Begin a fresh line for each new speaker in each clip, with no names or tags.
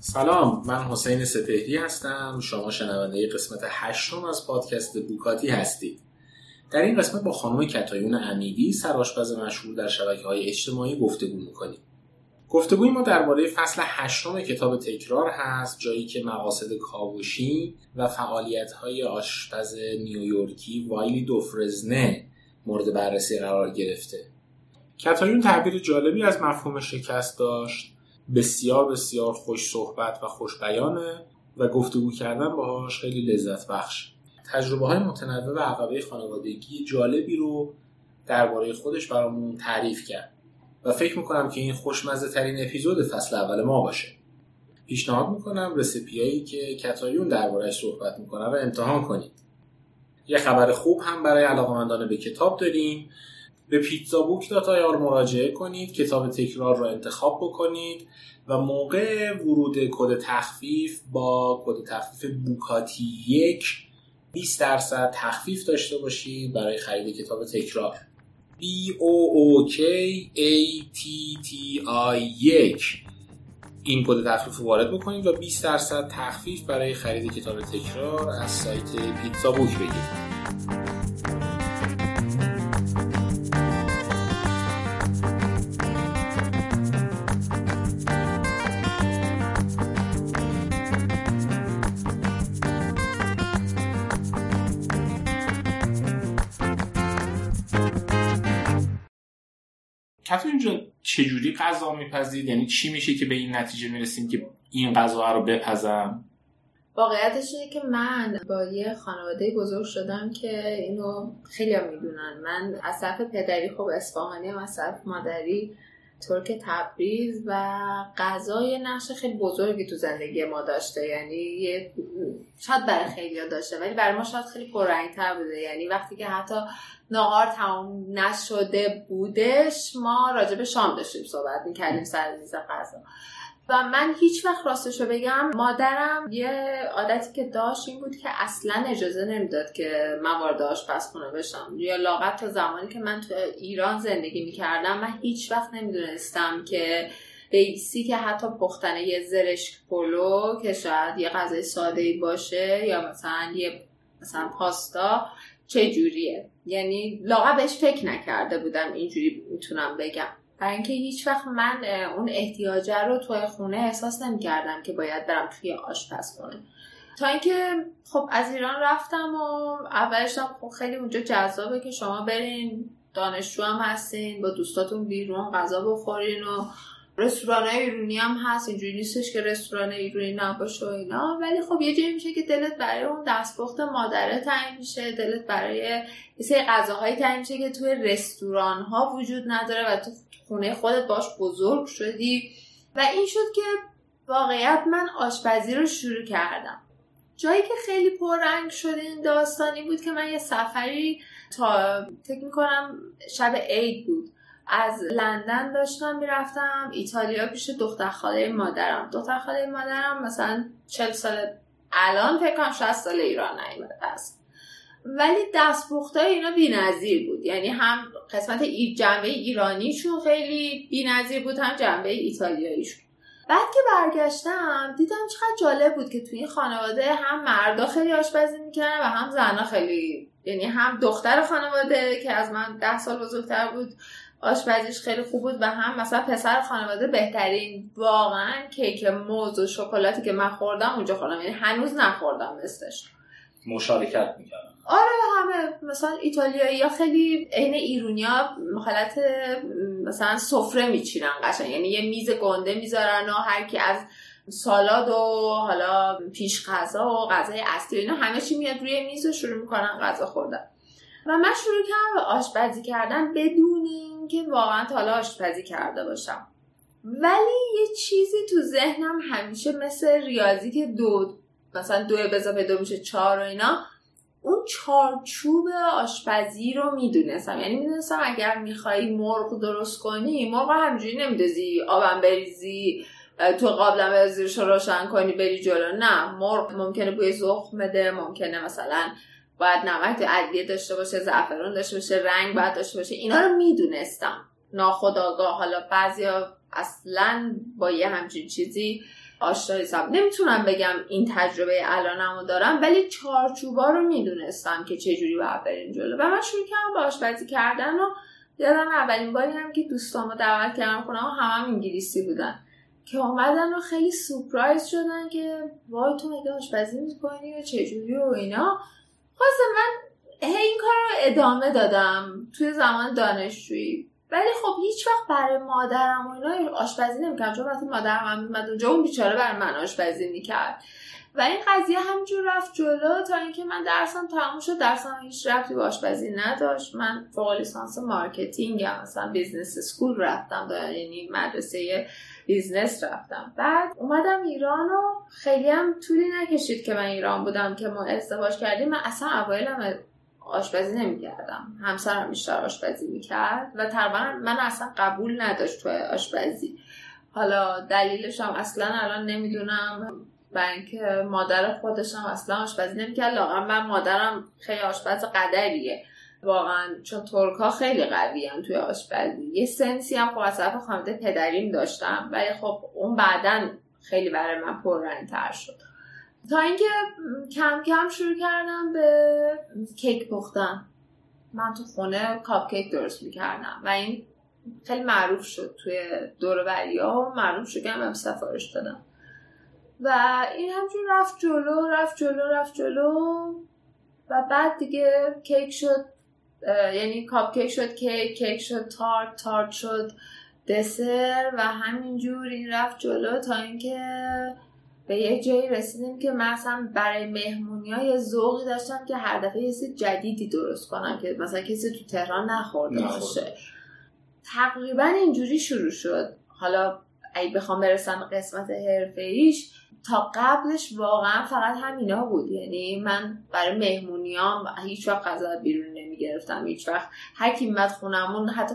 سلام من حسین سپهری هستم. شما شنونده قسمت هشتم از پادکست بوکاتی هستید. در این قسمت با خانم کتایون امیدی سرآشپز مشهور در شبکه های اجتماعی گفتگو می‌کنیم. گفتگوی ما درباره فصل هشتم کتاب تکرار هست جایی که مقاصد کاوشی و فعالیت های آشپز نیویورکی وایلی دوفرزنه مورد بررسی قرار گرفته. کتایون تعبیر جالبی از مفهوم شکست داشت. بسیار بسیار خوش صحبت و خوش بیانه و گفتگو کردن باهاش خیلی لذت بخش. تجربه های متنوع و عقبه خانوادگی جالبی رو درباره خودش برامون تعریف کرد و فکر می‌کنم که این خوشمزه ترین اپیزود فصل اول ما باشه. پیشنهاد می‌کنم رسیپیایی که کتایون دربارهش صحبت می‌کنه و امتحان کنید. یه خبر خوب هم برای علاقمندان به کتاب داریم. به پیتزا بوک dot ir مراجعه کنید کتاب تکرار را انتخاب بکنید و موقع ورود کد تخفیف با کد تخفیف bookatti یک 20 درصد تخفیف داشته باشید برای خرید کتاب تکرار. B O O K A T T I یک. این کد تخفیف رو وارد بکنید و 20 درصد تخفیف برای خرید کتاب تکرار از سایت پیتزا بوک بگیرید. غذا میپذید یعنی چی میشه که به این نتیجه می‌رسیم که این غذا رو بپزم؟
واقعیتش اینه که من با یه خانواده بزرگ شدم که اینو خیلی می‌دونن. من از طرف پدری خب اصفهانی هم از طرف مادری ترک تبریز و غذای نقش خیلی بزرگی تو زندگی ما داشته. یعنی یه شاید برای خیلی داشته ولی برای ما شاید خیلی پررنگتر بوده. یعنی وقتی که حتی نهار تمام نشده بودش ما راجع به شام داشتیم صحبت می‌کردیم سر میز غذا. و من هیچ وقت راستش رو بگم مادرم یه عادتی که داشت این بود که اصلا اجازه نمی‌داد که من وارد آشپزخونه بشم. یا لاغت تا زمانی که من تو ایران زندگی می‌کردم من هیچ وقت نمی‌دونستم که بیسی که حتی پختن یه زرشک پلو که شاید یه غذای ساده باشه یا مثلا یه مثلا پاستا چه جوریه. یعنی لاغت بهش فکر نکرده بودم اینجوری می‌تونم بگم. برای اینکه هیچ وقت من اون احتیاجه رو توی خونه احساس نمی‌کردم که باید برم توی آشپزخونه تا اینکه خب از ایران رفتم و اولش خب خیلی اونجا جذابه که شما برین دانشجو هم هستین با دوستاتون بیرون غذا بخورین و رستوران های ایرونی هم هست اینجوری نیستش که رستوران ایرونی نباشه و اینا. ولی خب یه جایی میشه که دلت برای اون دستپخت مادره تعیین میشه دلت برای یه سری غذاهایی تعیین میشه که توی رستوران ها وجود نداره و تو خونه خودت باش بزرگ شدی. و این شد که واقعیت من آشپزی رو شروع کردم. جایی که خیلی پررنگ شد این داستانی بود که من یه سفری تا فکر می‌کنم شب عید بود. از لندن داشتم می‌رفتم. ایتالیا پیش دختر خاله مادرم. دختر خاله مادرم مثلا 40 سال الان فکر کنم 60 سال ایران نیومده است. ولی دستپخته اینا بی‌نظیر بود. یعنی هم قسمت جنبه ایرانیشون خیلی بی‌نظیر بود هم جنبه ایتالیاییشون. بعد که برگشتم دیدم چقدر جالب بود که توی این خانواده هم مردا خیلی آشپزی می‌کردن و هم زنها خیلی یعنی هم دختر خانواده که از من ده سال بزرگتر بود آشپزیش خیلی خوب بود و هم مثلا پسر خانواده بهترین واقعا کیک موز و شکلاتی که من خوردم اونجا خوردم. یعنی هنوز نخوردم مثلش.
مشارکت می‌کردم.
آره همه مثلا ایتالیایی یا خیلی عین ایرونیا حالت مثلا سفره میچینن قشنگ. یعنی یه میز گنده می‌ذارن و هر کی از سالاد و حالا پیش غذا و غذای اصلی اینا همه چی میاد روی میز و شروع می‌کنن غذا خوردن. و من شروع کردم آشپزی کردن بدون اینکه واقعا تا حالا آشپزی کرده باشم. ولی یه چیزی تو ذهنم همیشه مثل ریاضی که دو مثلا دو به اضافه دو میشه چهار و اینا اون چارچوب آشپزی رو می‌دونستم. یعنی می‌دونستم اگر میخوایی مرغ درست کنی مرغ همینجوری نمیدازی آبم بریزی تو قابلم بریزیش رو روشن کنی بری جلو. نه مرغ ممکنه بوی زخم بده ممکنه مثلا باید نمک ادویه داشته باشه زعفران داشته باشه رنگ باید داشته باشه. اینا رو می‌دونستم. ناخداگاه حالا بعضیا اصلا با یه همچین چیزی آشنا نیستم نمی‌تونم بگم این تجربه الانمو دارم ولی چارچوبا رو می‌دونستم که چجوری باید بریم جلو. و من شروع کردم با آشپزی کردن و یادم اولین باری هم که دوستامو دعوت کردم خونه هم هم انگلیسی بودن. که اومدن و خیلی سپرایز شدن که وای تو مگه آشپزی می‌کنی و چجوری و اینا. خواستم من هی این کار رو ادامه دادم توی زمان دانشجویی. ولی خب هیچ وقت برای مادرم و اینا آشپزی نمی‌کردم چون وقتی مادرم هم میمد اونجا اون بیچاره برای من آشپزی می‌کرد. و این قضیه همینجور رفت جلو تا اینکه من درسم تموم شد. درسم هیچ ربطی به آشپزی نداشت. من فوق لیسانس marketing هم مثلا business school رفتم یعنی مدرسه business رفتم. بعد اومدم ایران و خیلی هم طولی نکشید که من ایران بودم که ما ازدواج کردیم. من اصلا اوایلم آشپزی نمی‌کردم. همسرم بیشتر آشپزی می‌کرد و تقریبا من اصلا قبول نداشت تو آشپزی. حالا دلیلش هم اصلا الان نمی‌دونم. و اینکه مادر خودش هم اصلا آشپزی نمی‌کرد. لاغم من مادرم خیلی آشپز قدریه. واقعا چون ترک ها خیلی قوی هم توی آشپزی. یه سنسی هم خب از طرف خانواده پدریم داشتم. ولی خب اون بعدا خیلی برای من پررنگتر شد. تا اینکه کم کم شروع کردم به کیک پختن. من تو خونه کاپ کیک درست می‌کردم و این خیلی معروف شد توی دور و معروف شد که هم سفارش دادم. و این همچون رفت جلو رفت جلو رفت جلو و بعد دیگه کیک شد یعنی کاپ کیک شد کیک کیک شد تارت تارت شد دسر و همینجور این رفت جلو تا اینکه به یه جایی رسیدیم که مثلا برای مهمونی های ذوقی داشتم که هر دفعه یه جدیدی درست کنم که مثلا کسی تو تهران نخورده باشه. تقریبا اینجوری شروع شد. حالا اگه بخوام برسم قسمت حرفه ایش تا قبلش واقعا فقط همینا بود. یعنی من برای مهمونیام هیچ وقت غذا بیرون نمی‌گرفتم. هیچ وقت هر کی خونمون حتی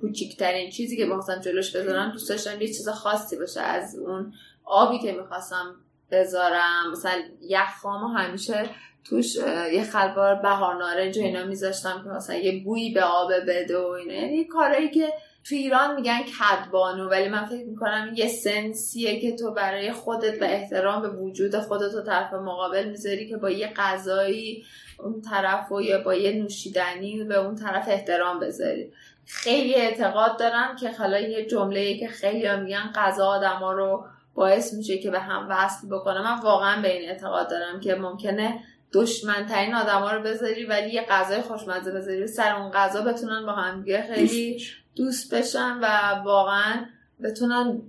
کوچیکترین چیزی که بخواستم جلوش بذارم دوست داشتم یه چیز خاصی باشه. از اون آبی که می‌خواستم بذارم. مثلا یخامو همیشه توش یه خلبار بهار نارنج و اینا میذاشتم که مثلا یه بویی به آب بده و اینا. یعنی کارهایی که تو ایران میگن کدبانو ولی من فکر می‌کنم یه سنسیه که تو برای خودت و احترام به وجود خودت و طرف مقابل می‌ذاری که با یه غذایی اون طرف و یا با یه نوشیدنی به اون طرف احترام بذاری. خیلی اعتقاد دارم که حالا یه جمله که خیلی میگن غذا آدما رو باعث میشه که به هم وصل بکنه. من واقعا به این اعتقاد دارم که ممکنه دشمنترین آدما رو بذاری ولی یه غذای خوشمزه بذاری. سر اون غذا بتونن با هم خیلی دوست بشن. و واقعا بتونن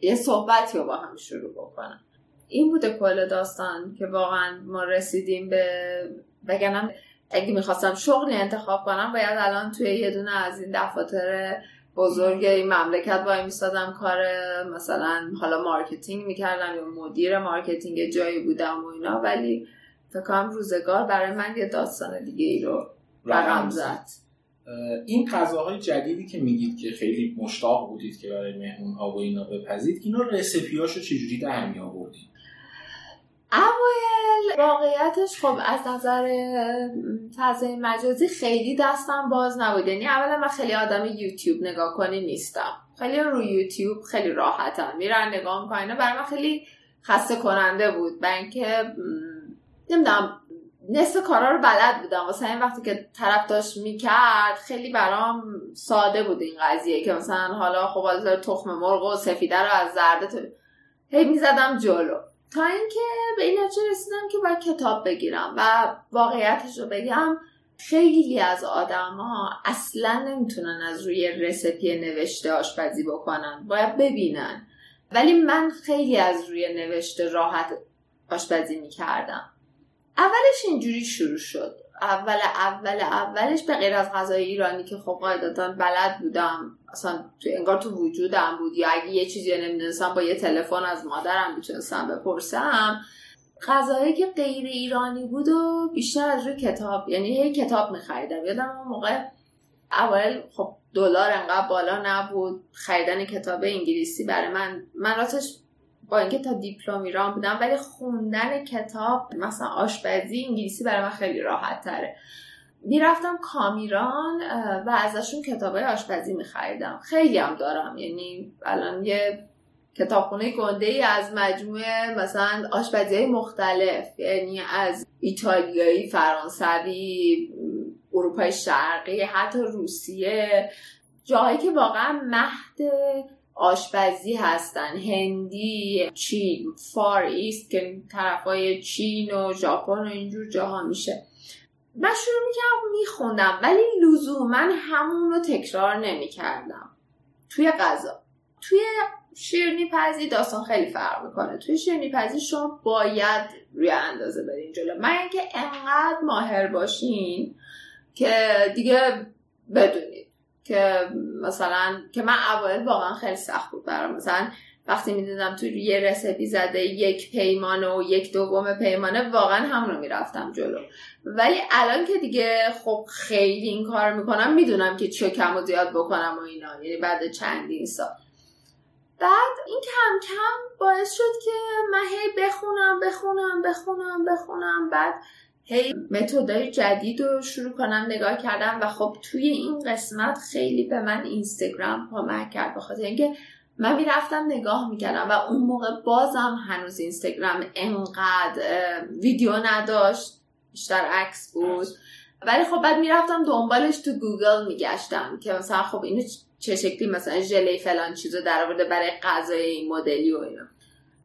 یه صحبتی رو با هم شروع بکنن. این بوده کل داستان که واقعا ما رسیدیم به وگرنم اگه می‌خواستم شغلی انتخاب کنم باید الان توی یه دونه از این دفاتر بزرگ این مملکت وای میستادم. کار مثلا حالا marketing می‌کردم یا مدیر marketing جایی بودم و اینا. ولی فکرم روزگار برای من یه داستان دیگه ای رو رقم زد.
این غذاهای جدیدی که میگید که خیلی مشتاق بودید که برای مهمون ها و اینا بپزید اینا رسپیاشو چجوری در می آوردید
اوایل واقعیتش خب از نظر فضای مجازی خیلی دستم باز نبود. یعنی اولا من خیلی آدم یوتیوب نگاه کنی نیستم. خیلی رو یوتیوب خیلی راحتم. میرن نگاه می‌کنن. برای من خیلی خسته کننده بود. برای اینکه نمی‌دونم نصف کارا رو بلد بودم. واسه این وقتی که طرف داشت می‌کرد خیلی برام ساده بود این قضیه که مثلا حالا خب تخم مرغ و سفیده رو از زرده هی می‌زدم جلو. تا اینکه به این نتیجه رسیدم که باید کتاب بگیرم و واقعیتش رو بگم خیلی از ها اصلا نمی‌تونن از روی رسپی نوشته آشپزی بکنن. باید ببینن. ولی من خیلی از روی نوشته راحت آشپزی می‌کردم. اولش اینجوری شروع شد. اول اول اولش به غیر از غذای ایرانی که خب قاعدتا بلد بودم اصلا تو انگار تو وجودم بود یا اگه یه چیزی نمی‌دونستم با یه تلفن از مادرم می‌تونستم بپرسم. غذایی که غیر ایرانی بود و بیشتر از روی کتاب یعنی یه کتاب میخریدم. یادم اون موقع اول خب دلار انقدر بالا نبود. خریدن کتاب انگلیسی برای من من راستش با اینکه تا دیپلم ایران بودم ولی خوندن کتاب مثلا آشپزی انگلیسی برای من خیلی راحت تره می‌رفتم کامیران و ازشون کتابای آشپزی میخریدم. خیلی هم دارم. یعنی الان یه کتابخونه گنده ای از مجموعه مثلا آشپزی مختلف. یعنی از ایتالیایی فرانسوی اروپای شرقی حتی روسیه. جایی که واقعا مهد آشپزی هستن. هندی چین فار ایست که طرفای چین و ژاپن و اینجور جاها میشه. من شروع می‌کردم میخوندم ولی لزوما همون رو تکرار نمی‌کردم. توی غذا. توی شیرنی پزی داستان خیلی فرق می‌کنه. توی شیرنی پزی شما باید روی اندازه برین جلو. من اینکه انقدر ماهر باشین که دیگه بدونید. که مثلا که من اول واقعا خیلی سخت بود برام. مثلا وقتی می‌دیدم تو یه رسپی زده یک پیمانه و یک دوم پیمانه واقعا رو می‌رفتم جلو. ولی الان که دیگه خب خیلی این کار می‌کنم می‌دونم که چه کم و زیاد بکنم و اینا. یعنی بعد چندین سال. بعد این کم کم باعث شد که من هی بخونم بخونم بخونم بخونم. بعد هی متدای جدید رو شروع کنم نگاه کردم و خب توی این قسمت خیلی به من اینستاگرام کمک کرد بخاطر اینکه من می‌رفتم نگاه می‌کردم و اون موقع بازم هنوز اینستاگرام انقدر ویدیو نداشت بیشتر عکس بود. ولی خب بعد می‌رفتم دنبالش تو گوگل میگشتم که مثلا خب اینو چه شکلی مثلا ژله فلان چیزو در آورده برای غذای این مدلی و اینا.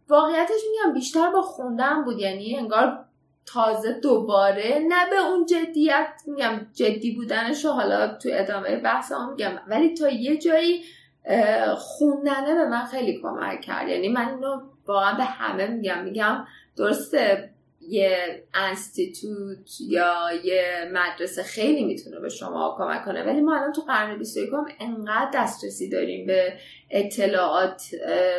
واقعیتش میگم بیشتر با خوندن بود یعنی انگار تازه دوباره نه به اون جدیت میگم جدی بودنش رو حالا تو ادامه بحث هم میگم ولی تا یه جایی خوندنه به من خیلی کمک کرد. یعنی من اینو واقعا به همه میگم. میگم درسته یه انستیتوت یا یه مدرسه خیلی می‌تونه به شما کمک کنه. ولی ما الان تو قرن 21 انقدر دسترسی داریم به اطلاعات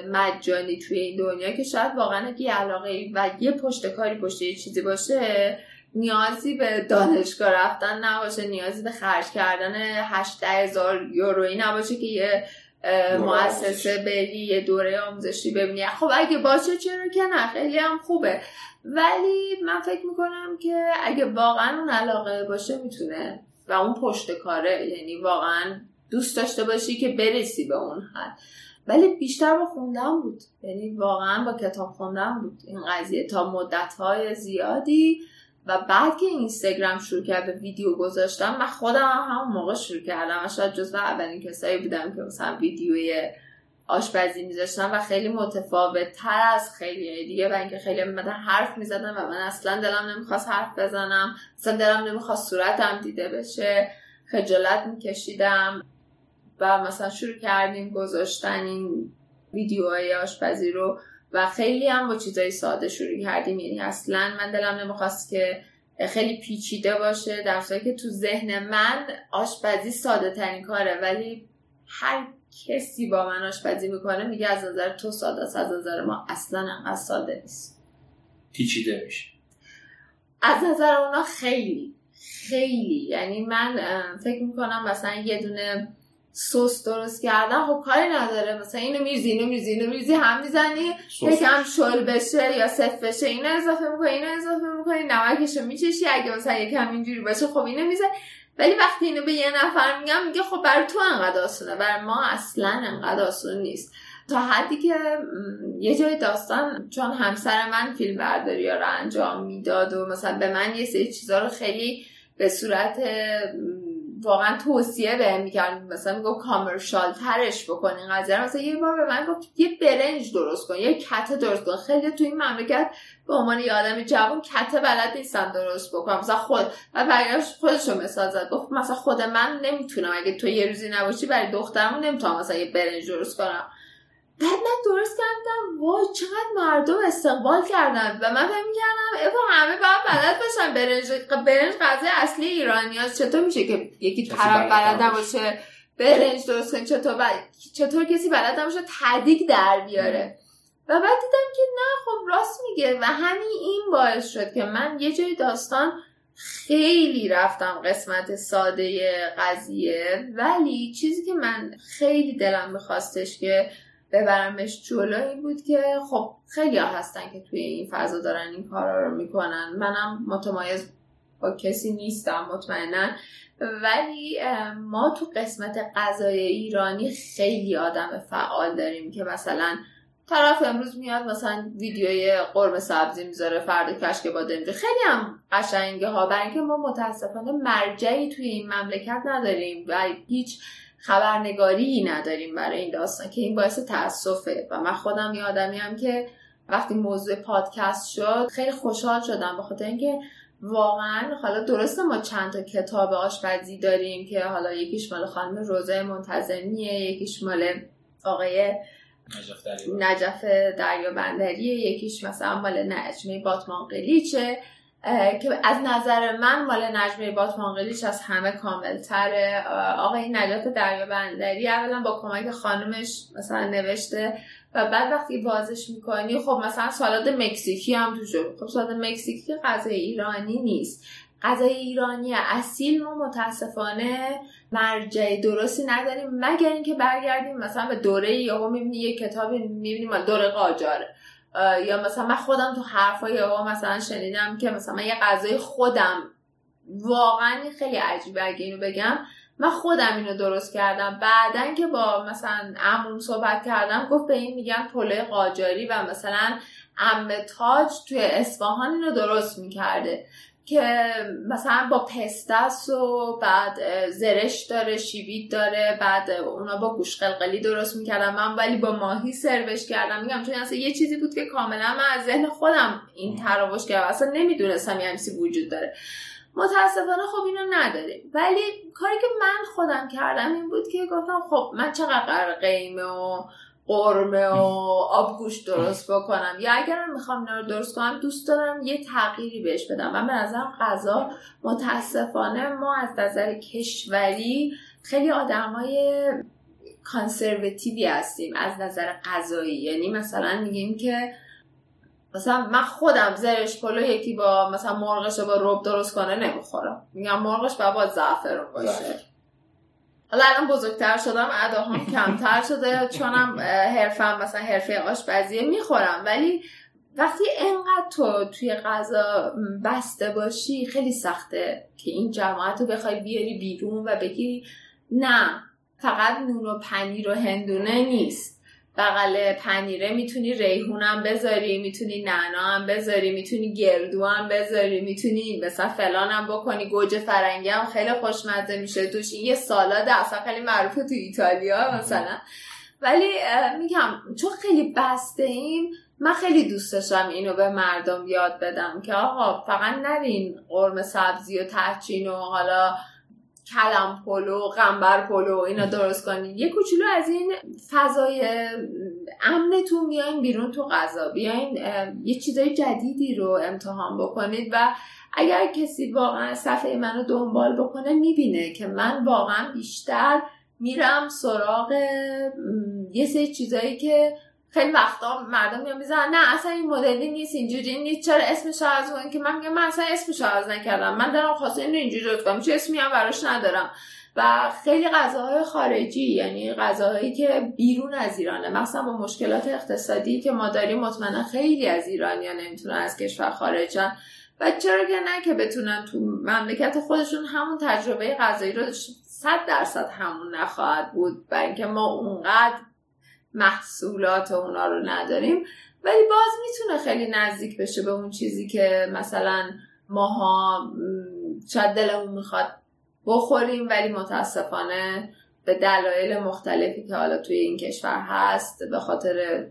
مجانی توی این دنیا که شاید واقعا یه علاقه و یه پشت کاری پشت یه چیزی باشه نیازی به دانشگاه رفتن نباشه نیازی به خرج کردن 8 هزار یورویی نباشه که یه مؤسسه بری یه دوره آموزشی ببینی. خب اگه باشه چرا که نه خیلی هم خوبه. ولی من فکر می‌کنم که اگه واقعا اون علاقه باشه می‌تونه و اون پشت کاره یعنی واقعا دوست داشته باشی که برسی به اون حد. ولی بیشتر با خوندن بود. یعنی واقعا با کتاب خوندن بود. این قضیه تا مدت های زیادی و بعد که اینستاگرام شروع کرد به ویدیو گذاشتم من خودم هم همون موقع شروع کردم. و شاید جزو اولین کسایی بودم که مثلا ویدیوی آشپزی میذاشتم و خیلی متفاوت تر از خیلی دیگه. و اینکه خیلی مثلا حرف می‌زدم و من اصلا دلم نمی‌خواست حرف بزنم. اصلا دلم نمی‌خواست صورتم دیده بشه. خجالت میکشیدم. و مثلا شروع کردیم گذاشتن این ویدیوهای آشپزی رو و خیلی هم با چیزای ساده شروع کردیم. یعنی اصلا من دلم نمی‌خواست که خیلی پیچیده باشه در که تو ذهن من آشپزی ساده ترین کاره ولی هر کسی با من آشپزی می‌کنه میگه از نظر تو ساده است از نظر ما اصلا انقدر ساده نیست.
پیچیده میشه.
از نظر اونا خیلی خیلی. یعنی من فکر می‌کنم مثلا یه دونه سس درست کردن خب کاری نداره. مثلا اینو میریزی اینو میریزی اینو میریزی هم می‌زنی یکم شل بشه یا سفت بشه اینو اضافه می‌کنی اینو اضافه می‌کنی نمکشو میچشی. اگه مثلا یکم اینجوری باشه خب اینو می‌زنی. ولی وقتی اینو به یه نفر میگم میگه خب برای تو انقدر آسونه برای ما اصلا انقدر آسون نیست. تا حدی که یه جای داستان چون همسر من فیلم برداری رو انجام می‌داد و مثلا به من یه سری چیزا رو خیلی به صورت واقعا توصیه به می‌کرد مثلا میگو کامرشال ترش بکن این قضیه مثلا یه بار به من گفت یه برنج درست کن یه کته درست کن. خیلی تو این مملکت به عنوان یه آدم جوان کته بلد نیستن درست بکنم مثلا خود و برگشت خودشو مثال زد گفت مثلا خود من نمی‌تونم اگه تو یه روزی نباشی برای دخترمون نمی‌تونم مثلا یه برنج درست کنم. بعد من درست کردم وای چقدر مردم استقبال کردن. و من فکر می‌کردم ایوا همه باید بلد باشن. برنج برنج غذای اصلی ایرانی هست. چطور میشه که یکی طرف بلد نباشه؟ برنج درست کنه چطور چطور کسی بلد نباشه؟ تدیگ در بیاره. و بعد دیدم که نه خب راست میگه. و همین این باعث شد که من یه جای داستان خیلی رفتم قسمت ساده قضیه. ولی چیزی که من خیلی دلم میخواستش که ببرمش جلو این بود که خب خیلی ها هستن که توی این فضا دارن این کارا رو می‌کنن. منم متمایز با کسی نیستم مطمئنا. ولی ما تو قسمت غذای ایرانی خیلی آدم فعال داریم که مثلا طرف امروز میاد مثلا ویدیوی قرمه سبزی می‌ذاره فردا کشک بادمجون خیلی هم قشنگه ها. برای اینکه ما متاسفانه مرجعی توی این مملکت نداریم و هیچ خبرنگاری نداریم برای این داستان که این باعث تاسفه و من خودم یه آدمی هم که وقتی موضوع پادکست شد خیلی خوشحال شدم به خاطر اینکه واقعا حالا درسته ما چند تا کتاب آشپزی داریم که حالا یکیش مال خانم روزه منتظمیه یکیش مال آقای نجف دریا بندریه یکیش مثلا مال نجمه باتمان قلیچه که از نظر من مال نجمه باتمانقلیش از همه کاملتره. آقای نجات دریا بندری اولا با کمک خانمش مثلا نوشته و بعد وقتی بازش می‌کنی خب مثلا سالاد مکزیکی هم تو شد خب سالاد مکزیکی غذای ایرانی نیست. غذای ایرانی اصیل ما متاسفانه مرجع درستی نداریم. مگر اینکه برگردیم مثلا به دوره یهو می‌بینی یه کتابی می‌بینیم دوره قاجاره. یا مثلا من خودم تو حرفای یهو مثلا شنیدم که مثلا من یه غذای خودم. واقعا خیلی عجیبه اگه اینو بگم. من خودم اینو درست کردم. بعدا که با مثلا امون صحبت کردم گفت به این میگن پله قاجاری و مثلا ام تاج توی اصفهان اینو درست می‌کرده. که مثلا با پستس و بعد زرش داره شیوید داره بعد اونا با گوش قلقلی درست می‌کردم من ولی با ماهی سروش کردم. میگم چون اصلا یه چیزی بود که کاملا من از ذهن خودم این تراوش کردم. اصلا نمی‌دونستم یه وجود داره. متاسفانه خب اینو نداریم. ولی کاری که من خودم کردم این بود که گفتم خب من چقدر قیمه و قرمه و آبگوش درست بکنم. یا اگر می‌خوام اینا رو درست کنم دوست دارم یه تغییری بهش بدم. و به نظرم غذا متاسفانه ما از نظر کشوری خیلی آدمای کانسرواتیوی هستیم از نظر غذایی. یعنی مثلا میگیم که مثلا من خودم زرش پلو یکی با مثلا مرغش با رب درست کنه نمی‌خورم. میگم مرغش باید با زعفرون باشه. حالا الان بزرگتر شدم اداهام کمتر شده چونم حرفم مثلا حرفه آشپزی می‌خورم. ولی وقتی انقدر تو توی غذا بسته باشی خیلی سخته که این جماعت رو بخوای بیاری بیرون و بگی نه فقط نون و پنیر و هندونه نیست. بغل پنیره می‌تونی ریحونم بذاری می‌تونی نعنا هم بذاری می‌تونی گردو هم بذاری می‌تونی مثلا فلانم بکنی گوجه فرنگی هم خیلی خوشمزه میشه توش. یه سالاد اصلا خیلی معروفه تو ایتالیا مثلا. ولی میگم چون خیلی بسته ایم من خیلی دوست داشتم اینو به مردم یاد بدم که آقا فقط نرین قرمه سبزی و ته چین و حالا کلم پلو قنبر پلو اینا درست کنید یه کوچولو از این فضای امنتون بیاین بیرون تو غذا. بیاین یه چیزای جدیدی رو امتحان بکنید و اگر کسی واقعا صفحه منو دنبال بکنه می‌بینه که من واقعا بیشتر میرم سراغ یه سری چیزایی که خیلی وقتا مردم میان می‌زنن نه اصلا این مدلی نیست اینجوری نیست چرا اسمش از اون که من میگم من اصلا اسمش عوض نکردم من دارم خواسته اینو اینجوری درست کنم چه اسمی هم براش ندارم. و خیلی غذاهای خارجی یعنی غذاهایی که بیرون از ایرانه مثلا با مشکلات اقتصادی که ما داریم مطمئنا خیلی از ایرانیا نمی‌تونن از کشور خارجن. و چرا که نه که بتونن تو مملکت خودشون همون تجربه غذایی رو صد درصد همون نخواهد بود برای اینکه ما اونقدر محصولات اونا رو نداریم. ولی باز می‌تونه خیلی نزدیک بشه به اون چیزی که مثلا ماها شاید دلمون می‌خواد بخوریم ولی متاسفانه به دلایل مختلفی که حالا توی این کشور هست به خاطر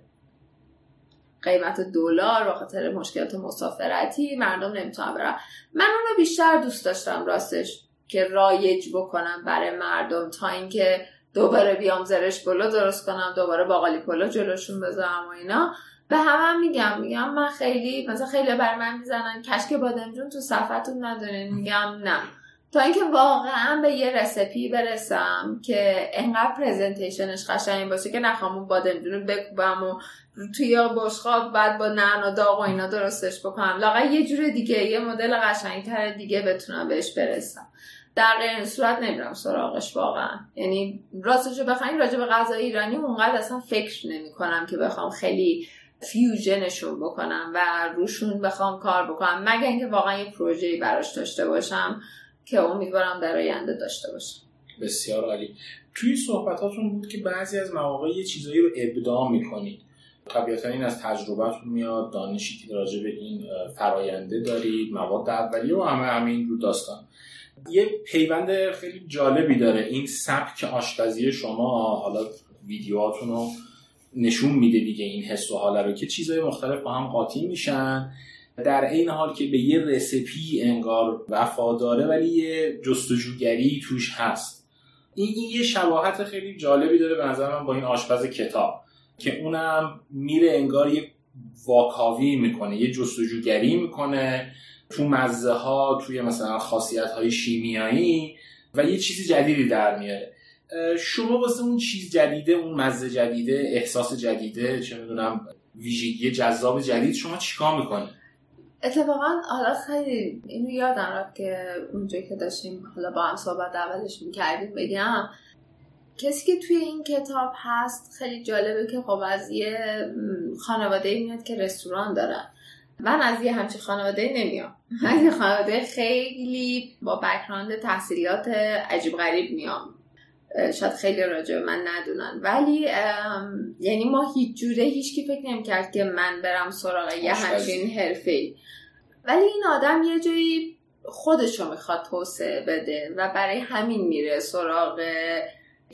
قیمت دلار به خاطر مشکلات مسافرتی مردم نمی‌تونن برن. من اون رو بیشتر دوست داشتم راستش که رایج بکنم برای مردم تا اینکه دوباره بیام زرش پلو درست کنم دوباره باقالی پلو جلوشون بذارم و اینا. به همه هم میگم میگم من خیلی مثلا خیلی بر من می‌زنن کشک بادمجون تو صفحتون ندارین میگم نه. تا اینکه واقعا به یه رسپی برسم که انقدر پرزنتیشنش قشنگ باشه که نخوام اون بادمجون رو بکوبم و توی بشقاب بعد با نعنا داغ و اینا درستش بکنم. لاغر یه جور دیگه یه مدل قشنگتر دیگه بتونم بهش برسم. در غیر صورت نمیرم سراغش واقعا. یعنی راستش بخواین راجع به غذای ایرانی اونقدر اصلا فکر نمی کنم که بخوام خیلی فیوژنشون بکنم و روشون بخوام کار بکنم. مگر اینکه واقعا یه پروژه‌ای براش داشته باشم که امیدوارم در آینده داشته باشم.
بسیار عالی. توی صحبتاتون بود که بعضی از مواقع یه چیزایی رو ابداع می‌کنید. طبیعتا این از تجربهتون میاد دانشی که راجع به این فراینده دارید مواد اولیه و همه همین رو داستان. یه پیوند خیلی جالبی داره. این سبک آشپزی شما حالا ویدیوهاتون رو نشون میده دیگه این حس و حاله رو که چیزهای مختلف با هم قاطی میشن. در این حال که به یه رسپی انگار وفاداره ولی یه جستجوگری توش هست. این, این یه شباهت خیلی جالبی داره به نظر من با این آشپز کتاب که اونم میره انگار یه واکاوی می‌کنه یه جستجوگری می‌کنه. تو مزه ها توی مثلا خاصیت های شیمیایی و یه چیزی جدیدی در میاره. شما واسه اون چیز جدیده اون مزه جدیده احساس جدیده چه می‌دونم ویژگی جذاب جدید شما چیکار می‌کنید
اتفاقا حالا خیلی اینو یادم رفت که اونجا که داشتیم حالا با هم صحبت اولش می‌کردیم بگم کسی که توی این کتاب هست خیلی جالبه که خب از یه خانواده میاد که رستوران دارن. من از یه همچین خانواده نمیام. من یه خانواده خیلی با بکراند تحصیلیات عجیب غریب میام. شاید خیلی راجع من ندونن. ولی یعنی ما هیچ جوره هیچکی فکر نمی‌کرد که من برم سراغ یه همچین حرفه ولی این آدم یه جایی خودشو می‌خواد توسعه بده و برای همین میره سراغ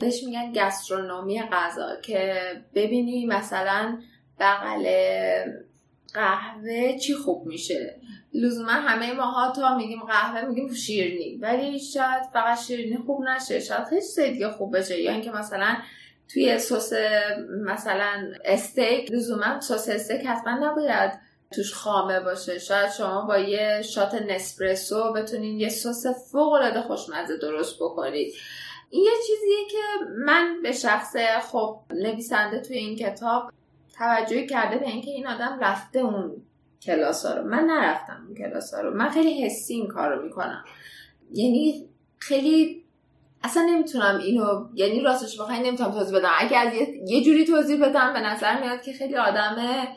بهش میگن گسترونومی غذا که ببینی مثلا بغل قهوه چی خوب میشه؟ لزوما همه ماها تا میگیم قهوه میگیم شیرینی ولی شاید فقط شیرینی خوب نشه. شاید خیلی چیز دیگه خوب بشه. یا اینکه مثلا توی سس مثلا استیک لزوما سس استیک حتما نباید توش خامه باشه. شاید شما با یه shot اسپرسو بتونین یه سس فوق العاده خوشمزه درست بکنید. این یه چیزیه که من به شخص خب نویسنده توی این کتاب توجه کرده به اینکه این آدم رفته اون کلاس ها رو. من نرفتم اون کلاس ها رو. من خیلی حسی این کار رو می‌کنم. یعنی خیلی اصلا نمی‌تونم اینو یعنی راستش بخوای نمی‌تونم توضیح بدم. اگه از یه, جوری توضیح بدم به نظر میاد که خیلی آدمه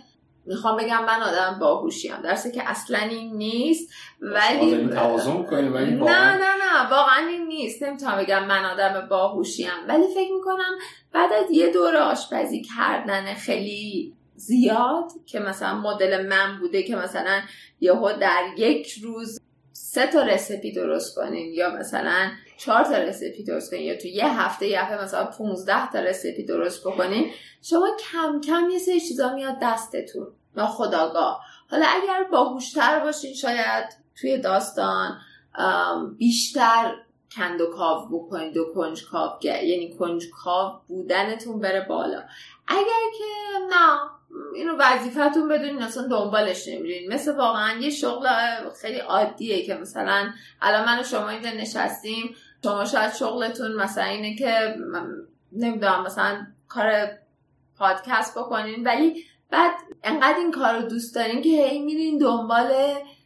می‌خوام بگم من آدم باهوشیم. درسته که اصلا این نیست ولی نه نه نه واقعا این نیست. نمی‌تونم بگم من آدم باهوشیم. ولی فکر می‌کنم بعد از یه دور آشپزی کردن خیلی زیاد که مثلا مدل من بوده که مثلا یهو در یک روز سه تا رسیپی درست کنین یا مثلا چهار تا رسیپی درست کنین یا تو یه هفته یه هفته مثلا 15 تا رسیپی درست بکنین شما کم کم یه سری چیزا میاد دستتون. ناخداگاه. حالا اگر باهوشتر باشین شاید توی داستان بیشتر کند و کاو بکنید و کنج کاو یعنی کنج کاو بودنتون بره بالا. اگر که نه اینو وظیفتون بدونین اصلا دنبالش نمیرین. مثل واقعا یه شغل خیلی عادیه که مثلا الان من و شما اینجا نشستیم شما شاید شغلتون مثلا اینه که نمی‌دونم مثلا کار پادکست بکنین ولی بعد انقدر این کار رو دوست دارین که هی میرین دنبال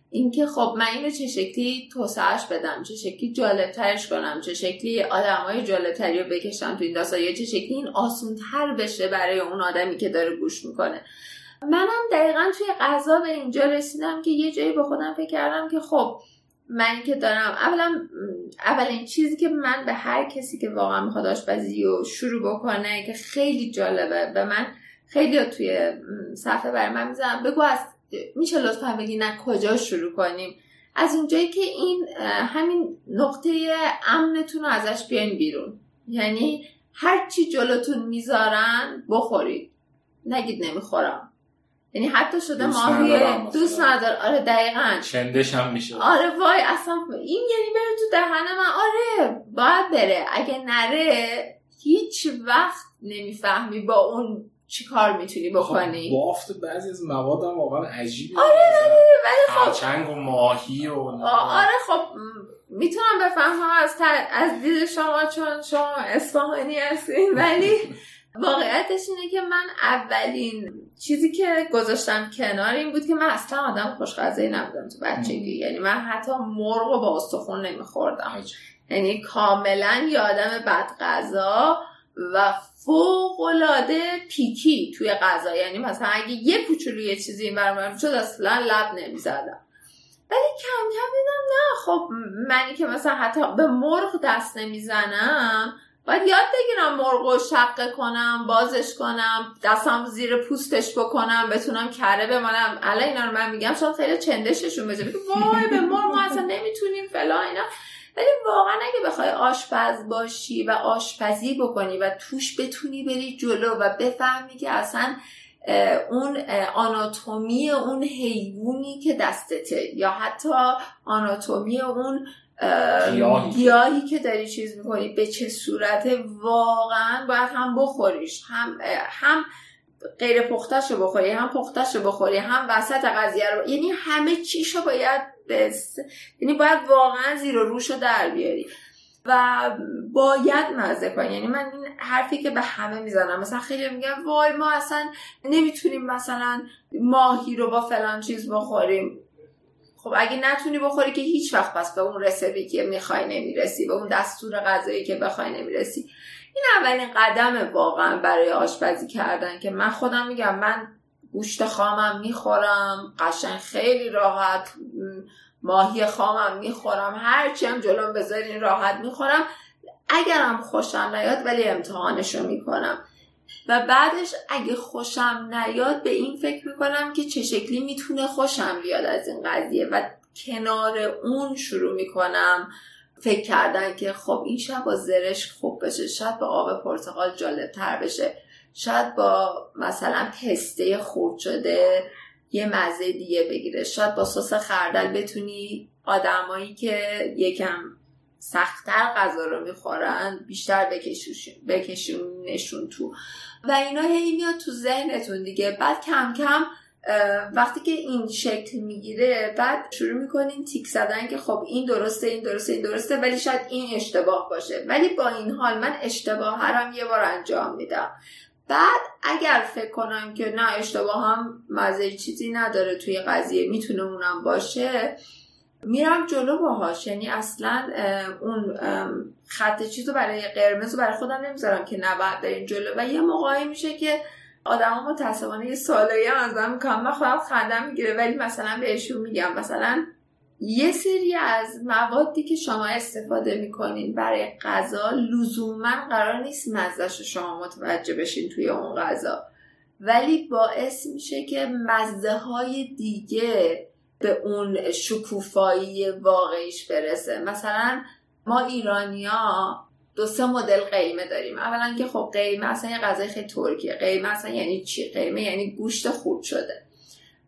اینکه خب من اینو چه شکلی توسعهش بدم چه شکلی جالبترش کنم چه شکلی آدمای جالبتری رو بکشم تو این داستان یا چه شکلی این آسونتر بشه برای اون آدمی که داره گوش می‌کنه. منم دقیقا توی غذا به اینجا رسیدم که یه جایی به خودم فکر کردم که خب من که دارم اولا اولین چیزی که من به هر کسی که واقعا می‌خواد آشپزی رو شروع بکنه که خیلی جالبه به من خیلی توی صفحه برای من می‌زنم بگو از میشه لطفا بگی نه کجا شروع کنیم؟ از اونجایی که این همین نقطه امنتون رو ازش بیاین بیرون. یعنی هر چی جلوتون می‌ذارن بخورید. نگید نمی‌خورم. یعنی حتی شده ماهی دوست ندار آره دقیقا.
چندش هم میشه
آره وای اصلا این یعنی بره تو دهن من. آره باید بره. اگه نره هیچ وقت نمی‌فهمی با اون چی کار می‌تونی بکنی؟
بافت بعضی از مواد هم واقعا عجیبه.
آره ولی
خب چنگ و ماهی و
آره خب می‌تونم بفهمم از از دید شما چون شما اصفهانی هستین ولی واقعیتش اینه که من اولین چیزی که گذاشتم کنار این بود که من اصلا آدم خوشغذایی نبودم تو بچگی. یعنی من حتی مرغ با استخون نمیخوردم. یعنی کاملا یه آدم بدغذا. و فوق العاده پیکی توی غذا. یعنی مثلا اگه یه کوچولو یه چیزی این برام شد اصلا لب نمی‌زدم. ولی کم کم دیدم نه خب منی که مثلا حتی به مرغ دست نمی‌زنم باید یاد بگیرم مرغ رو شقه کنم بازش کنم دستم زیر پوستش بکنم بتونم کره بمانم الان اینا رو من میگم شاید خیلی چندششون بشه. وای به مرغ ما اصلا نمی‌تونیم فلا اینا. ولی واقعا اگه بخوای آشپز باشی و آشپزی بکنی و توش بتونی بری جلو و بفهمی که اصلا اون آناتومی اون حیوانی که دستته یا حتی آناتومی اون گیاهی که داری چیز می‌کنی به چه صورت واقعا باید هم بخوریش هم هم غیر پختش رو بخوری هم پختش رو بخوری هم وسط قضیه رو یعنی همه چیش رو باید بس. یعنی باید واقعا زیر و روش رو در بیاری. و باید مزه کنی. یعنی من این حرفی که به همه می‌زنم. مثلا خیلی میگم وای ما اصلا نمی‌تونیم مثلا ماهی رو با فلان چیز بخوریم. خب اگه نتونی بخوری که هیچ وقت پس به اون رسیبی که می‌خوای نمی‌رسی به اون دستور غذایی که بخوای نمی‌رسی. این اولین قدم واقعا برای آشپزی کردن که من خودم میگم من گوشت خامم می‌خورم قشنگ خیلی راحت ماهی خامم می‌خورم هرچی هم جلوم بذارین راحت می‌خورم. اگرم خوشم نیاد ولی امتحانشو می‌کنم. و بعدش اگه خوشم نیاد به این فکر می‌کنم که چه شکلی می‌تونه خوشم بیاد از این قضیه. و کنار اون شروع می‌کنم فکر کردن که خب این شب با زرش خوب بشه شاید با آب پرتقال جالب تر بشه. شاید با مثلا پسته خورد شده یه مزه دیگه بگیره. شاید با سس خردل بتونی آدمایی که یکم سختتر غذا رو می‌خورن بیشتر بکشونشون تو. و اینا هی میاد تو ذهنتون دیگه. بعد کم کم وقتی که این شکل می‌گیره بعد شروع می‌کنین تیک زدن که خب این درسته این درسته این درسته ولی شاید این اشتباه باشه. ولی با این حال من اشتباه هرم یه بار انجام میدم. بعد اگر فکر کنم که نه اشتباه هم مزه چیزی نداره توی قضیه می‌تونه اونم باشه میرم جلو باهاش. یعنی اصلا اون خط چیز برای قرمز رو برای خودم نمی‌ذارم که نباید بریم جلو. و یه موقعی میشه که آدم متاسفانه یه سالایی هم از من می‌کنم من خودم خندم می‌گیره ولی مثلا بهشون میگم. مثلا یه سری از موادی که شما استفاده می‌کنین برای غذا لزوما قرار نیست مزهش شما متوجه بشین توی اون غذا. ولی باعث میشه که مزه های دیگه به اون شکوفایی واقعیش برسه. مثلا ما ایرانیا دو سه مدل قیمه داریم. اولا که خب قیمه اصلا یه غذای خیلی ترکیه. قیمه اصلا یعنی چی؟ قیمه یعنی گوشت خوب شده.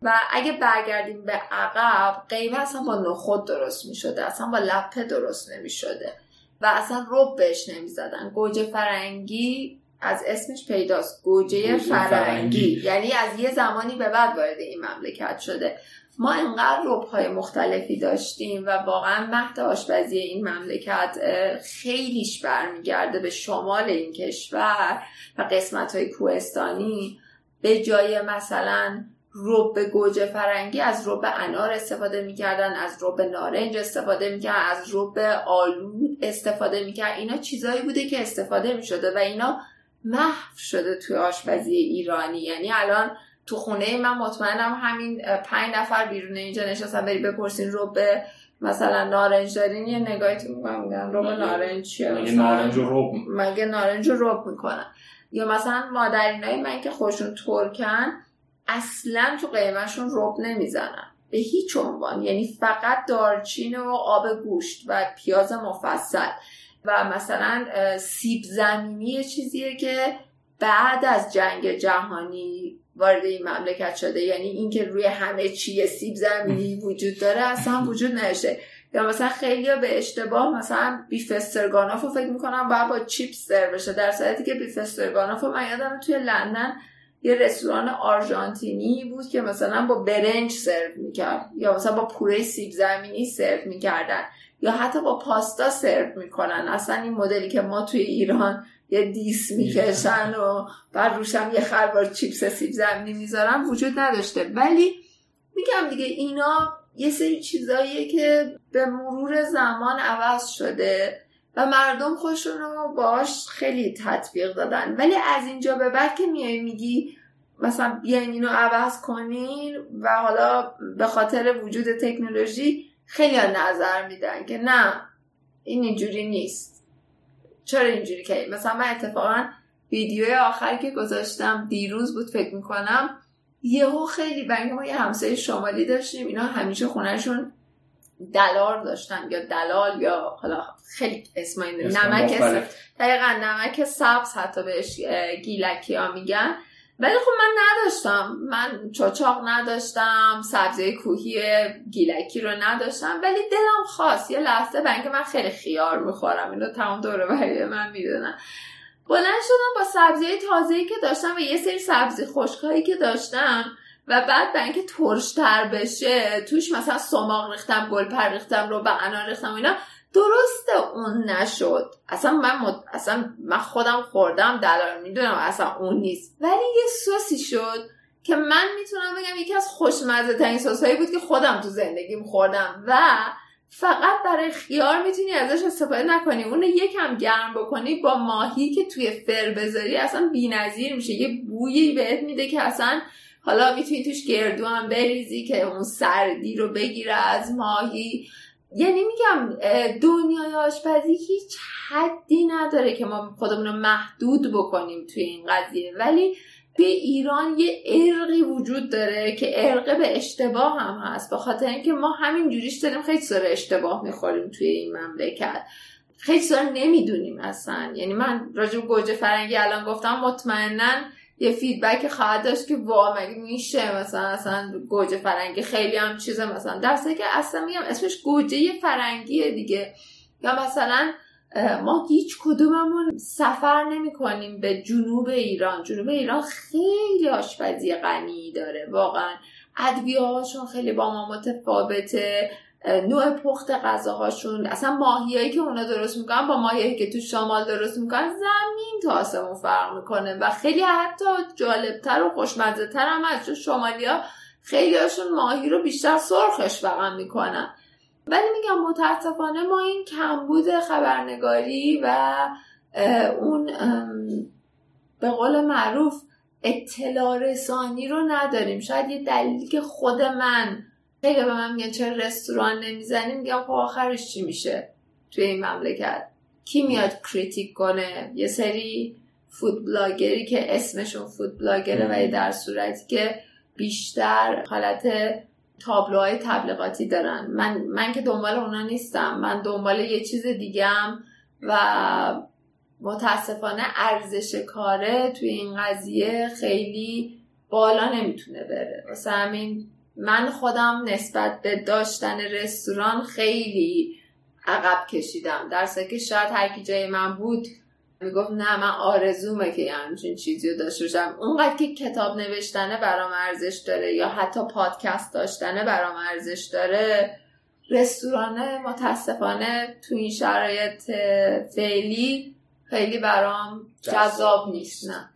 و اگه برگردیم به عقب قیمه اصلا با نخود درست می شده اصلا با لپه درست نمی شده و اصلا رب بهش نمی زدن گوجه فرنگی از اسمش پیداست. گوجه, فرنگی. فرنگی. یعنی از یه زمانی به بعد وارد این مملکت شده. ما انقدر های مختلفی داشتیم و واقعا مهد آشپزی این مملکت خیلیش برمیگرده به شمال این کشور و قسمت های کوهستانی. به جای مثلا رب گوجه فرنگی از رب انار استفاده می‌کردن از رب نارنج استفاده می‌کردن از رب آلو استفاده می‌کردن. اینا چیزایی بوده که استفاده می‌شده و اینا محو شده توی آشپزی ایرانی. یعنی الان تو خونه من مطمئنم همین پنج نفر بیرون اینجا نشستن بری بپرسین رو به مثلا نارنج دارین؟ یه نگاهی تو میگن رو نارنج چیه؟
مگه نارنج
مگه نارنج رو می‌کنن؟ یا مثلا مادرینای من که خوشون ترکن اصلا تو قیمهشون رب نمی‌زنن. به هیچ عنوان. یعنی فقط دارچین و آب گوشت و پیاز مفصل. و مثلا سیب زمینی چیزیه که بعد از جنگ جهانی وارد این مملکت شده. یعنی اینکه روی همه چی سیب زمینی وجود داره اصلا وجود نشه یا مثلا خیلی به اشتباه مثلا بیف استرگاناف رو فکر می‌کنم باید با چیپس سرو بشه. در صورتی که بیف استرگاناف رو من یادم توی لندن یه رستوران آرژانتینی بود که مثلا با برنج سرو می‌کرد یا مثلا با پوره سیب زمینی سرو می‌کردن یا حتی با پاستا سرو می‌کنن. اصلا این مدلی که ما توی ایران یه دیس می‌کشن و بعد روشم یه خربار چیپس سیب زمینی می‌ذارن وجود نداشته. ولی میگم دیگه اینا یه سری چیزاییه که به مرور زمان عوض شده و مردم خوشون رو باش خیلی تطبیق دادن. ولی از اینجا به بعد که میای میگی مثلا بیاین اینو عوض کنین و حالا به خاطر وجود تکنولوژی خیلی نظر میدن که نه این اینجوری نیست. چرا اینجوری که؟ مثلا من اتفاقا ویدیو آخر که گذاشتم دیروز بود فکر می‌کنم یهو خیلی برای ما یه همسایه شمالی داشتیم. اینا همیشه خونهشون دلار داشتن یا دلال یا حالا خیلی اسم نمک دقیقا نمک سبز حتی بهش گیلکی ها میگن. ولی خب من نداشتم. من چاچاق نداشتم سبزی کوهی گیلکی رو نداشتم. ولی دلم خواست یه لحظه بنک من خیلی خیار می‌خورم. اینو تمام دوره من می‌دونم. بلند شدم با سبزی تازه‌ای که داشتم و یه سری سبزی خشکایی که داشتم و بعد به اینکه ترشتر بشه توش مثلا سماق ریختم گلپر ریختم رو به انار ریختم اینا. درسته اون نشد. اصلا من مد... اصلا من خودم خوردم دلار می‌دونم اصلا اون نیست. ولی یه سوسی شد که من می‌تونم بگم یکی از خوشمزه ترین سسایی بود که خودم تو زندگیم خوردم و فقط برای خیار می‌تونی ازش استفاده نکنی. اون یکم گرم بکنی با ماهی که توی فر بذاری اصلا بی‌نظیر میشه. یه بویی بهت میده که اصلا حالا می‌تونی توش گردو هم بریزی که اون سردی رو بگیره از ماهی. یعنی میگم دنیای آشپزی هیچ حدی نداره که ما خودمون رو محدود بکنیم توی این قضیه. ولی توی ایران یه ارقی وجود داره که ارقه به اشتباه هم هست به خاطر اینکه ما همین جوریش داریم خیلی سر اشتباه می‌خوریم توی این مملکت. خیلی سر نمی‌دونیم اصلا. یعنی من راجع گوجه فرنگی الان گفتم مطمئنا یه فیدبک خواهد داشت که وا مگه میشه مثلا اصلا گوجه فرنگی خیلی هم چیزه مثلا درسته که اصلا میگم اسمش گوجه فرنگیه دیگه. یا مثلا ما هیچ کدوممون سفر نمی کنیم به جنوب ایران. جنوب ایران خیلی آشپزی غنی داره واقعا. ادویه خیلی با ما متفاوته. نوع پخت غذاهاشون اصلا ماهیایی که اونا درست می‌کنن با ماهیایی که تو شمال درست می‌کنن زمین تا آسمون فرق می‌کنه و خیلی حتی جالبتر و خوشمزه تر هم از شمالی ها خیلی هاشون ماهی رو بیشتر سرخش فقط می‌کنن. ولی میگم متاسفانه ما این کمبود خبرنگاری و اون به قول معروف اطلاع رسانی رو نداریم. شاید یه دلیلی که خود من خیلی به من میگن چرا رستوران نمی‌زنیم میگم خب آخرش چی میشه توی این مملکت؟ کی میاد کریتیک کنه؟ یه سری فود بلاگری که اسمشون فود بلاگره و در صورتی که بیشتر حالت تابلوهای تبلیغاتی دارن. من من که دنبال اونا نیستم. من دنبال یه چیز دیگم و متاسفانه ارزش کاره توی این قضیه خیلی بالا نمی‌تونه بره. واسه همین من خودم نسبت به داشتن رستوران خیلی عقب کشیدم. در که شاید هر کی جای من بود می‌گفت نه من آرزومه که همچین چیزی رو داشته باشم. اونقدر که کتاب نوشتنه برام ارزش داره یا حتی پادکست داشتنه برام ارزش داره رستورانه متاسفانه تو این شرایط فعلی خیلی برام جذاب نیست نه.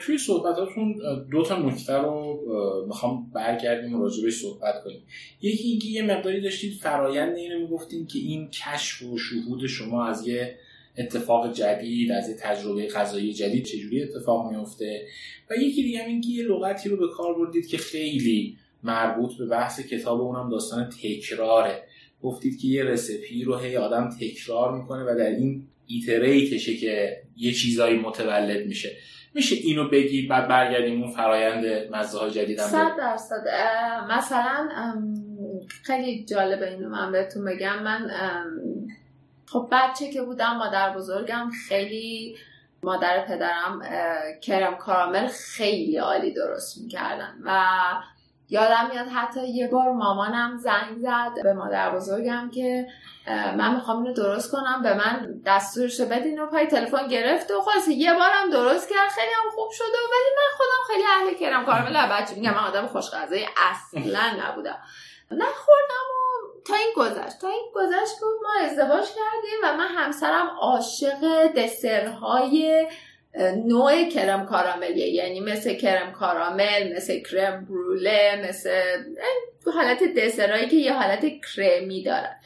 توی صحبتاتون دو تا نکته رو می‌خوام برگردیم و راجبش صحبت کنیم. یکی اینکه یه مقداری داشتید فرایند اینو می‌گفتین که این کشف و شهود شما از یه اتفاق جدید از یه تجربه غذایی جدید چجوری اتفاق میفته و یکی دیگه این که یه لغتی رو به کار بردید که خیلی مربوط به بحث کتاب اونم داستان تکراره. گفتید که یه رسپی رو هی آدم تکرار می‌کنه و در این ایتریتشه که یه چیزایی متولد میشه. میشه اینو بگی بعد برگردیم اون فرایند مزه های جدید
صد درصد. مثلا خیلی جالبه اینو من بهتون بگم. من خب بچه که بودم مادر بزرگم خیلی مادر پدرم کرم کارامل خیلی عالی درست می‌کردن. و یادم میاد حتی یه بار مامانم زنگ زد به مادر بزرگم که من می‌خوام اینو درست کنم به من دستورشو بدین و پای تلفن گرفت و خلاص یه بارم درست کرد خیلی هم خوب شده ولی من خودم خیلی اهل کردم. کارمل بچه میگم من آدم خوشغذایی اصلا نبودم. نخوردم و تا این گذشت تا این گذشت بود ما ازدواج کردیم و من همسرم عاشق دسرهای نوع کرم کاراملیه. یعنی مثل کرم کارامل مثل کرم بروله مثل حالت دسرهایی که یه حالت کرمی دارن.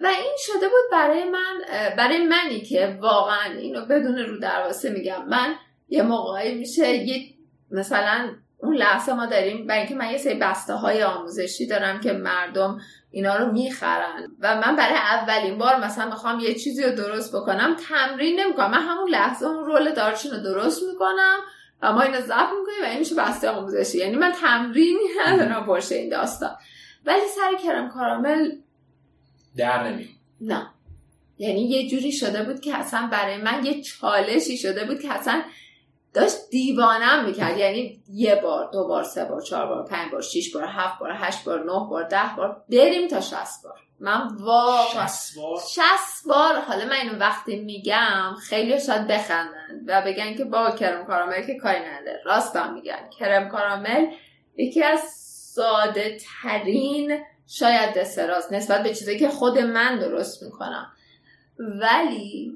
و این شده بود برای من برای منی که واقعا اینو بدون رو درواسه میگم. من یه موقعی میشه یه مثلا اون لحظه ما داریم برای اینکه من یه سری بسته های آموزشی دارم که مردم اینا رو می‌خرن. و من برای اولین بار مثلا می‌خوام یه چیزی رو درست بکنم تمرین نمی‌کنم. من همون لحظه اون رول دارچین رو درست می‌کنم و ما اینو ضبط می‌کنیم و این میشه بسته آموزشی. یعنی من تمرینی ندارم پشت این داستان. ولی سر کرم کارامل
در نمیاد.
نه. یعنی یه جوری شده بود که اصلا برای من یه چالشی شده بود که اصلا داشت دیوانم می‌کرد. یعنی یه بار دو بار سه بار چهار بار پنج بار شیش بار هفت بار هشت بار نه بار ده بار. بریم تا شست بار. من واقعا
بار؟
شست بار. حالا من اینو وقتی میگم خیلی شاید بخندن و بگن که با کرم کارامل که کاری نداره. راستم میگن. کرم کارامل یکی از ساده ترین شاید دسراست نسبت به چیزی که خود من درست می‌کنم. ولی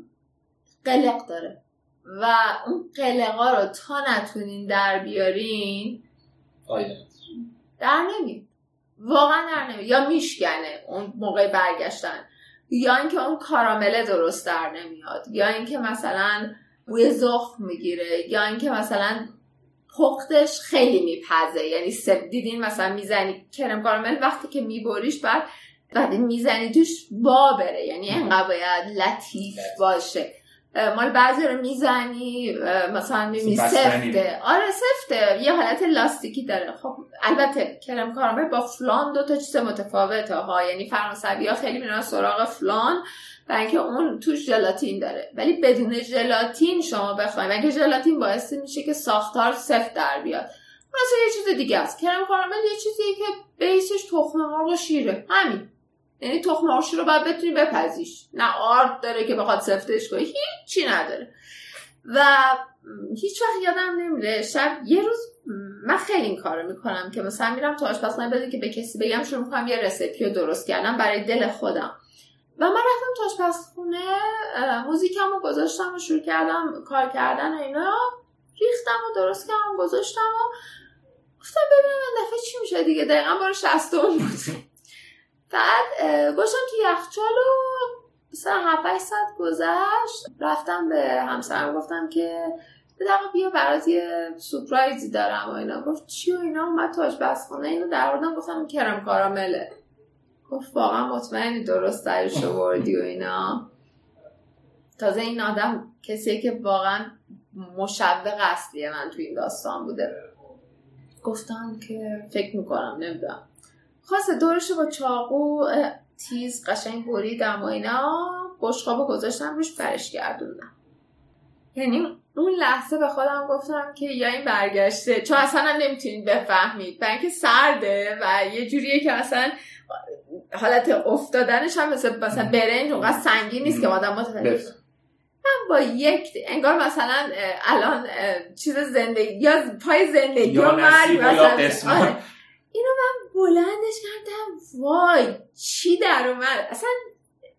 قلق داره. و اون قلقا رو تا نتونین در بیارین در نمید واقعا در نمید یا میشکنه اون موقع برگشتن. یا اینکه اون کارامله درست در نمیاد. یا اینکه مثلا بوی زخم می‌گیره. یا اینکه مثلا پختش خیلی میپزه. یعنی سب دیدین مثلا می‌زنی کرم کارامل. وقتی که میبریش بعد بعد می‌زنی توش با بره. یعنی انقدر باید لطیف باشه. مال بعضی رو می‌زنی مثلا می‌بینی سفته. آره سفته. یه حالت لاستیکی داره. خب البته کرم کارامل با فلان دو تا چیز متفاوته ها. یعنی فرانسوی ها خیلی میرن سراغ فلان و اینکه اون توش ژلاتین داره. ولی بدون ژلاتین شما بخواید. اینکه ژلاتین باعث میشه که ساختار سفت در بیاد؟ مثلا یه چیز دیگه است. کرم کارامل یه چیزیه که بیسش تخم مرغ و شیره. همین. یعنی تخم مرغ رو باید بتونی بپزیش. نه آرد داره که بخواد سفتش کنی هیچی نداره. و هیچ وقت یادم نمیره. شب یه روز من خیلی این کارو می‌کنم که مثلا میرم تو آشپزخونه بده که به کسی بگم شروع می‌کنم یه رسیپی رو درست کردم برای دل خودم. و من رفتم تو آشپزخونه موزیکم رو گذاشتم و شروع کردم کار کردن و اینا. ریختم و درست کردم گذاشتم و گفتم ببینم این دفعه چی میشه دیگه. دقیقا بار شستم بود. بعد گوشم که یخچال و مثلا 7 ساعت گذشت. رفتم به همسرم گفتم که دقیقا بیا برات یه سپرایزی دارم و اینا. گفت چی و اینا؟ اومد تو آشپزخونه اینو در بردم گفتم کرم کارامله گفت واقعا مطمئنی درست درش وردی و اینا. تازه این آدم کسی که واقعا مشوق اصلیه من تو این داستان بوده. گفتم که فکر می‌کنم نمی‌دونم. خاصه دورش با چاقو تیز قشنگ بریدم و اینا بشقابو گذاشتم روش برش گردوندم. یعنی اون لحظه به خودم گفتم که یا این برگشته چون اصلا هم نمی‌تونید بفهمید. برای سرده و یه جوریه که اصلا حالت افتادنش هم مثل مثلا برنج اونقدر سنگین نیست که آدم متوجه من با یک انگار مثلا الان چیز زندگی یا پای زندگی یا مرگ مثلا. اینو من بلندش کردم وای چی در اومد؟ اصلا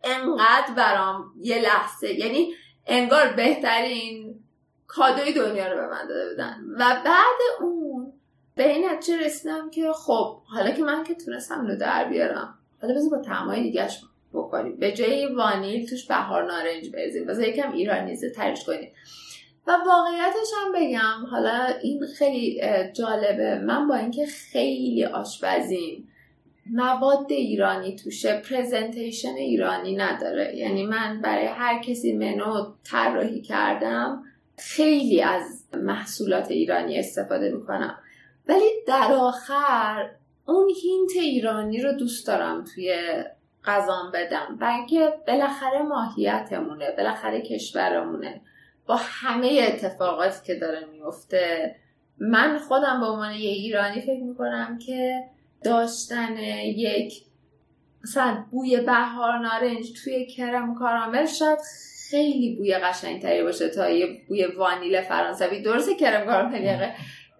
انقدر برام یه لحظه یعنی انگار بهترین کادوی دنیا رو به من داده بودن. و بعد اون به این نتیجه رسیدم که خب حالا که من که تونستم رو در بیارم. حالا بذار با تعمای دیگهش بکنیم. به جای وانیل توش بهار نارنج بریزیم. بذار یکم ایرانیزه ترش کنیم. و واقعیتش هم بگم حالا این خیلی جالبه. من با اینکه خیلی آشپزیم مواد ایرانی توشه پرزنتیشن ایرانی نداره. یعنی من برای هر کسی منو طراحی کردم خیلی از محصولات ایرانی استفاده می‌کنم. ولی در آخر اون هینت ایرانی رو دوست دارم توی غذام بدم. بلکه بالاخره ماهیتمونه بالاخره کشورمونه. با همه اتفاقاتی که داره میفته. من خودم به عنوان یه ایرانی فکر می‌کنم که داشتن یک مثلا بوی بهار نارنج توی کرم کارامل شاید خیلی بوی قشنگتری باشه تا یه بوی وانیل فرانسوی. درسته کرم کارامل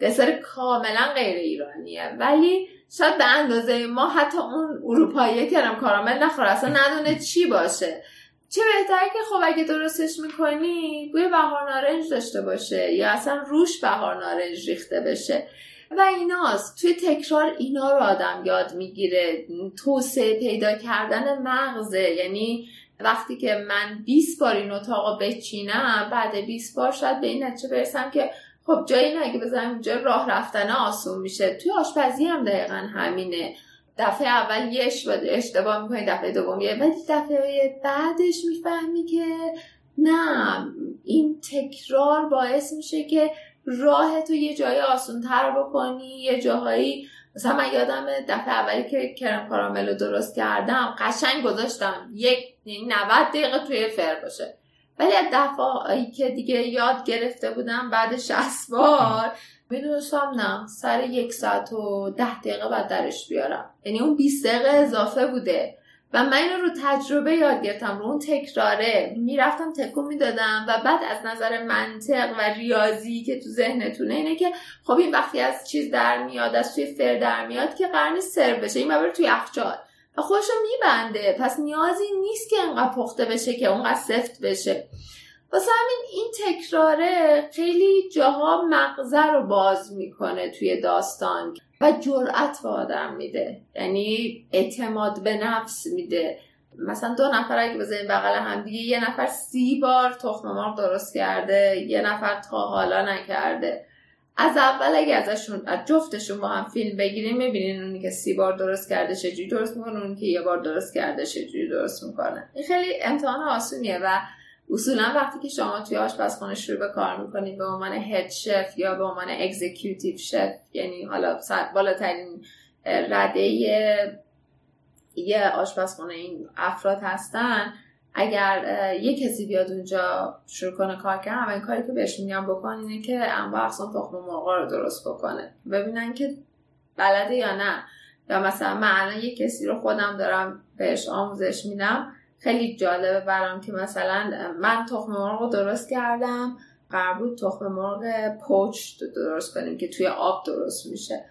دسر کاملا غیر ایرانیه ولی شاید به اندازه ما حتی اون اروپایی کرم کارامل نخوره. اصلا ندونه چی باشه. چه بهتر که خب اگه درستش می‌کنی بوی بهار نارنج داشته باشه یا اصلا روش بهار نارنج ریخته بشه. و ایناست. توی تکرار اینا رو آدم یاد می‌گیره. توسعه پیدا کردن مغزه. یعنی وقتی که من 20 بار این اتاق بچینم بعد 20 بار شاید به این نتیجه برسم که خب جایی نه اگه بزنم اینجا راه رفتن آسون میشه. توی آشپزی هم دقیقا همینه. دفعه اول یه اشتباه می‌کنی دفعه دوم یه ولی دفعه بعدش می‌فهمی که نه این تکرار باعث میشه که راه تو یه جایی آسون تر بکنی یه جاهایی. مثلا من یادم دفعه اولی که کرم کارامل رو درست کردم قشنگ گذاشتم. یک 90 یعنی دقیقه توی فر باشه. ولی از دفعه که دیگه یاد گرفته بودم بعد 60 بار می‌دونستم نه سر یک ساعت و ده دقیقه بعد درش بیارم. یعنی اون 20 دقیقه اضافه بوده. و من اینو رو تجربه یاد گرفتم رو اون تکراره. می‌رفتم تکون می‌دادم و بعد از نظر منطق و ریاضی که تو ذهنتونه اینه که خب این وقتی از چیز در میاد از توی فر در میاد که قرنی سر بشه این ببره توی یخچال و خودشو میبنده. پس نیازی نیست که انقدر پخته بشه که اونقدر سفت بشه. واسه همین این تکراره خیلی جاها مغزه رو باز می‌کنه توی داستان و جرأت به آدم میده. یعنی اعتماد به نفس میده. مثلا دو نفر اگه بزنیم بغل هم دیگه یه نفر سی بار تخم مرغ درست کرده یه نفر تا حالا نکرده. از اول اگه ازشون از جفتشون با هم فیلم بگیریم می‌بینین اونی که سی بار درست کرده چجوری درست می‌کنه اونی که یه بار درست کرده چجوری درست می‌کنه. این خیلی امتحان آسونیه و اصولا وقتی که شما توی آشپزخانه شروع به کار می‌کنید به عنوان هد شف یا به عنوان اگزیکیوتیو شف یعنی حالا بالاترین رده یه آشپزخانه این افراد هستن اگر یه کسی بیاد اونجا شروع کنه کار کردن این کاری که بهش میگم بکن اینه که انواع اقسام تخم مرغ رو درست بکنه. ببینن که بلده یا نه. یا مثلا من الان یه کسی رو خودم دارم بهش آموزش میدم خیلی جالبه برام که مثلا من تخم مرغ رو درست کردم قرار بود تخم مرغ پوچ درست کنیم که توی آب درست میشه.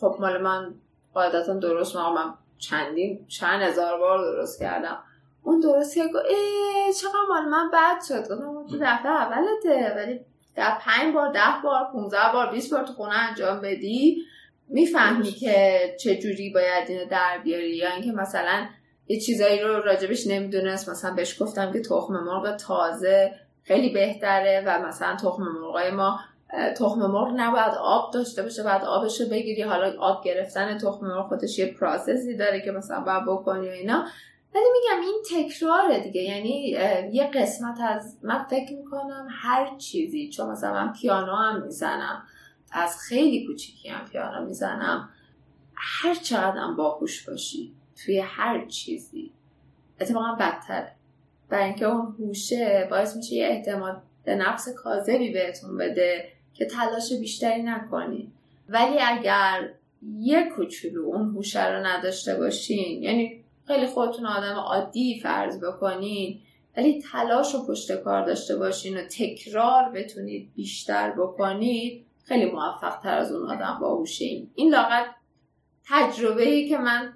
خب مال من قاعدتا درست من چندین چند هزار بار درست کردم. اون درست که گفت ای چقدر مال من بد شد. گفتم تو دفعه اولته ولی در پنج بار ده بار 15 بار 20 بار تو خونه انجام بدی. می‌فهمی که چه جوری باید اینو در بیاری یا اینکه مثلا یه چیزایی رو راجبش نمی‌دونست. مثلا بهش گفتم که تخم مرغ تازه خیلی بهتره و مثلا تخم مرغای ما تخم مرغ نباید آب داشته باشه بعد آبش رو بگیری. حالا آب گرفتن تخم مرغ خودش یه پروسسی داره که مثلا باید بکنی و اینا. ولی میگم این تکراره دیگه. یعنی یه قسمت از من فکر می‌کنم هر چیزی چون مثلا من پیانو هم می‌زنم از خیلی کوچیکی هم پیانو می‌زنم هر چقدر باهوش باشی. توی هر چیزی. اتفاقا بدتره. برای اینکه اون هوشه باعث میشه یه اعتماد به نفس کاذبی بهتون بده که تلاش بیشتری نکنید ولی اگر یه کوچولو اون هوشه رو نداشته باشین یعنی خیلی خودتون آدم عادی فرض بکنین ولی تلاش و پشت کار داشته باشین و تکرار بتونید بیشتر بکنید خیلی موفق تر از اون آدم باهوشین این لاغت تجربه ای که من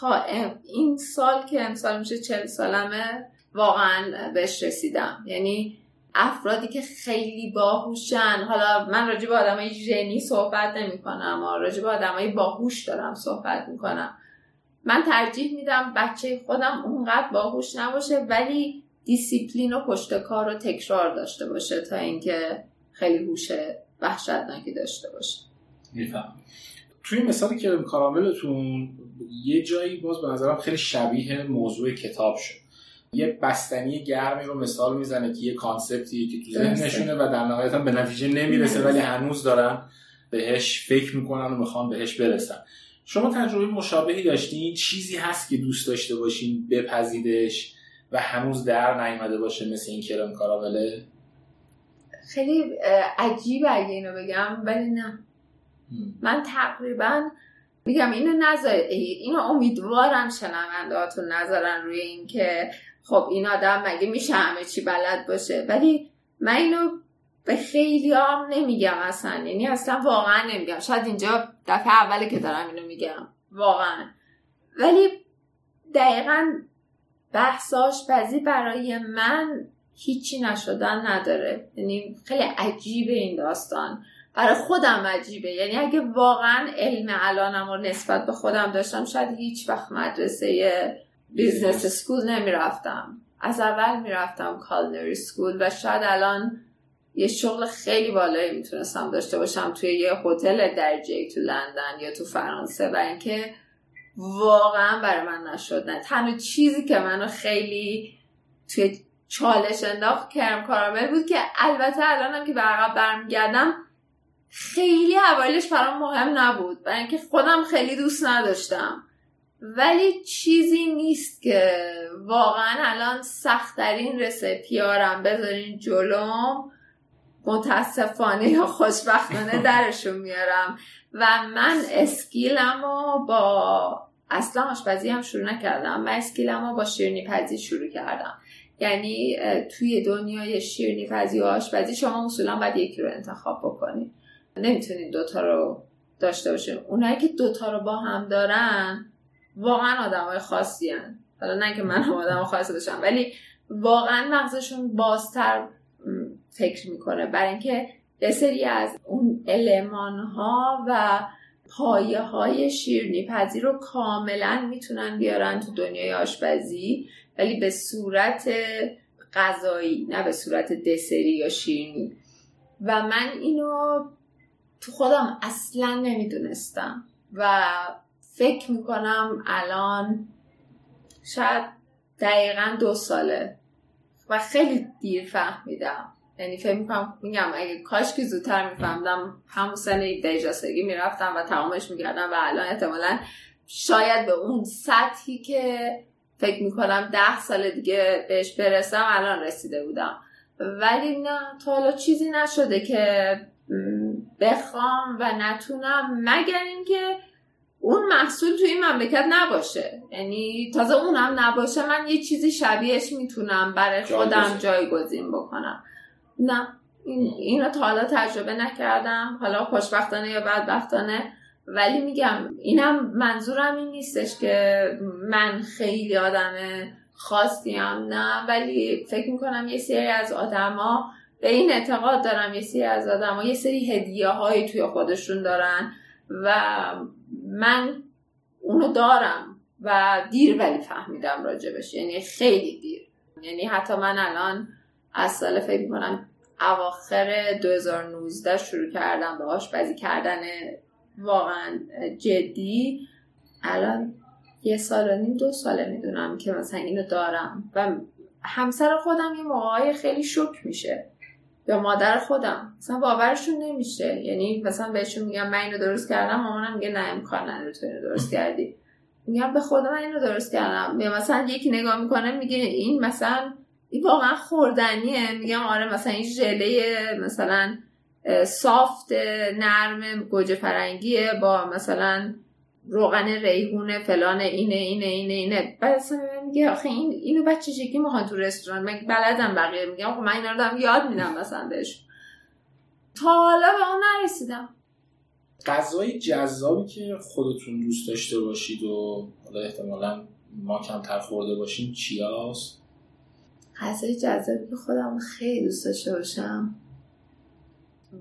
تا این سال که امسال میشه چل سالمه واقعا بهش رسیدم. یعنی افرادی که خیلی باهوشن. حالا من راجع به آدمای ژنی صحبت نمی کنم راجع به آدمای باهوش دارم صحبت می‌کنم. من ترجیح میدم بچه خودم اونقدر باهوش نباشه ولی دیسیپلین و پشت کار و تکرار داشته باشه تا اینکه خیلی هوش وحشتناکی داشته باشه.
میفهم توی مثالی که کاراملتون یه جایی باز به نظرم خیلی شبیه موضوع کتاب شد. یه بستنی گرمی رو مثال می‌زنه که یه concept یه که تو ذهنشونه و در نهایت هم به نتیجه نمی‌رسه ولی هنوز دارن بهش فکر می‌کنن و می‌خوان بهش برسن. شما تجربه مشابهی داشتین؟ چیزی هست که دوست داشته باشین بپذیدش و هنوز در نیامده باشه مثل این کرم کارامله؟
خیلی عجیب اگه اینو بگم ولی نه. من تقریبا میگم اینو نذار اینو امیدوارم شنوندهاتون نذارن روی اینکه خب این آدم مگه میشه همه چی بلد باشه. ولی من اینو به خیلی هم نمیگم اصلا. یعنی اصلا واقعا نمیگم. شاید اینجا دفعه اوله که دارم اینو میگم. واقعا. ولی دقیقا بحث آشپزی برای من هیچی نشدن نداره. یعنی خیلی عجیبه این داستان. برای خودم عجیبه. یعنی اگه واقعا علم الانم رو نسبت به خودم داشتم شاید هیچ وقت مدرسه business school نمی‌رفتم. از اول می‌رفتم culinary school و شاید الان یه شغل خیلی بالایی می‌تونستم داشته باشم توی یه هتل درجه تو لندن یا تو فرانسه و اینکه واقعا برای من نشد. نه تنها چیزی که منو خیلی توی چالش انداخت کرم کارامل بود که البته الانم که به عقب برمیگردم خیلی اوایلش برام مهم نبود برای اینکه خودم خیلی دوست نداشتم. ولی چیزی نیست که واقعا الان سختترین رسپیارم بذارین جلوم متاسفانه یا خوشبختانه درشون میارم. و من اسکیلم رو با اصلا آشپزی هم شروع نکردم. من اسکیلم رو با شیرنی پزی شروع کردم. یعنی توی دنیای شیرنی پزی و آشپزی شما اصولا باید یکی رو انتخاب بکنید نمی‌تونید دوتا رو داشته باشین اونایی که دوتا رو با هم دارن واقعا آدم های خاصی هن. حالا نه که من هم آدم خاصی داشتم ولی واقعا مغزشون بازتر فکر می‌کنه. برای اینکه یه سری از اون علمان ها و پایه های شیرنی پذیر رو کاملا می‌تونن بیارن تو دنیای آشپزی ولی به صورت غذایی نه به صورت دسری یا شیرنی و من اینو تو خودم اصلا نمی‌دونستم و فکر می‌کنم الان شاید دقیقا دو ساله و خیلی دیر فهمیدم. یعنی فکر می‌کنم میگم اگه کاش که زودتر میفهمدم همون سن 17 سگی می‌رفتم و تمامش می‌کردم و الان احتمالا شاید به اون سطحی که فکر می‌کنم ده سال دیگه بهش برسم الان رسیده بودم. ولی نه تا حالا چیزی نشده که بخوام و نتونم مگر اینکه اون محصول توی این مملکت نباشه. یعنی تازه اونم نباشه من یه چیزی شبیهش می‌تونم برای خودم جایگزین بکنم. نه این اینو تا حالا تجربه نکردم. حالا خوشبختانه یا بدبختانه. ولی میگم اینم منظورم این نیستش که من خیلی آدم خاصیم نه. ولی فکر می‌کنم یه سری از آدما به این اعتقاد دارم یه سری از آدما یه سری هدیه هایی توی خودشون دارن و من اونو دارم و دیر ولی فهمیدم راجبش. یعنی خیلی دیر. یعنی حتی من الان از سال فکر می‌کنم اواخر 2019 شروع کردم به آشپزی کردن واقعا جدی. الان یه سال و نیم دو ساله می‌دونم که مثلا اینو دارم. و همسر خودم یه موقعای خیلی شک میشه. یا مادر خودم. مثلا باورشون نمیشه. یعنی مثلا بهشون میگم من اینو درست کردم مامانم میگه نه امکان نداره تو اینو درست کردی. میگم به خودم من اینو درست کردم. یا مثلا یکی نگاه می‌کنه میگه این مثلا این واقعا خوردنیه. میگم آره مثلا این ژله مثلا سافت نرم گوجه فرنگیه با مثلا روغن ریحونه فلان اینه اینه اینه اینه. بعد اصلا میگه آخه این اینو بچه شکلی می‌خوان تو رستوران؟ من بلدم بقیه میگم خب من اینا رو دارم یاد میدم مثلا بهش. تا حالا به اون نرسیدم.
غذای جذابی که خودتون دوست داشته باشید و حالا احتمالا ما کمتر خورده باشیم چی هست؟
غذای جذابی که خودم خیلی دوست داشته باشم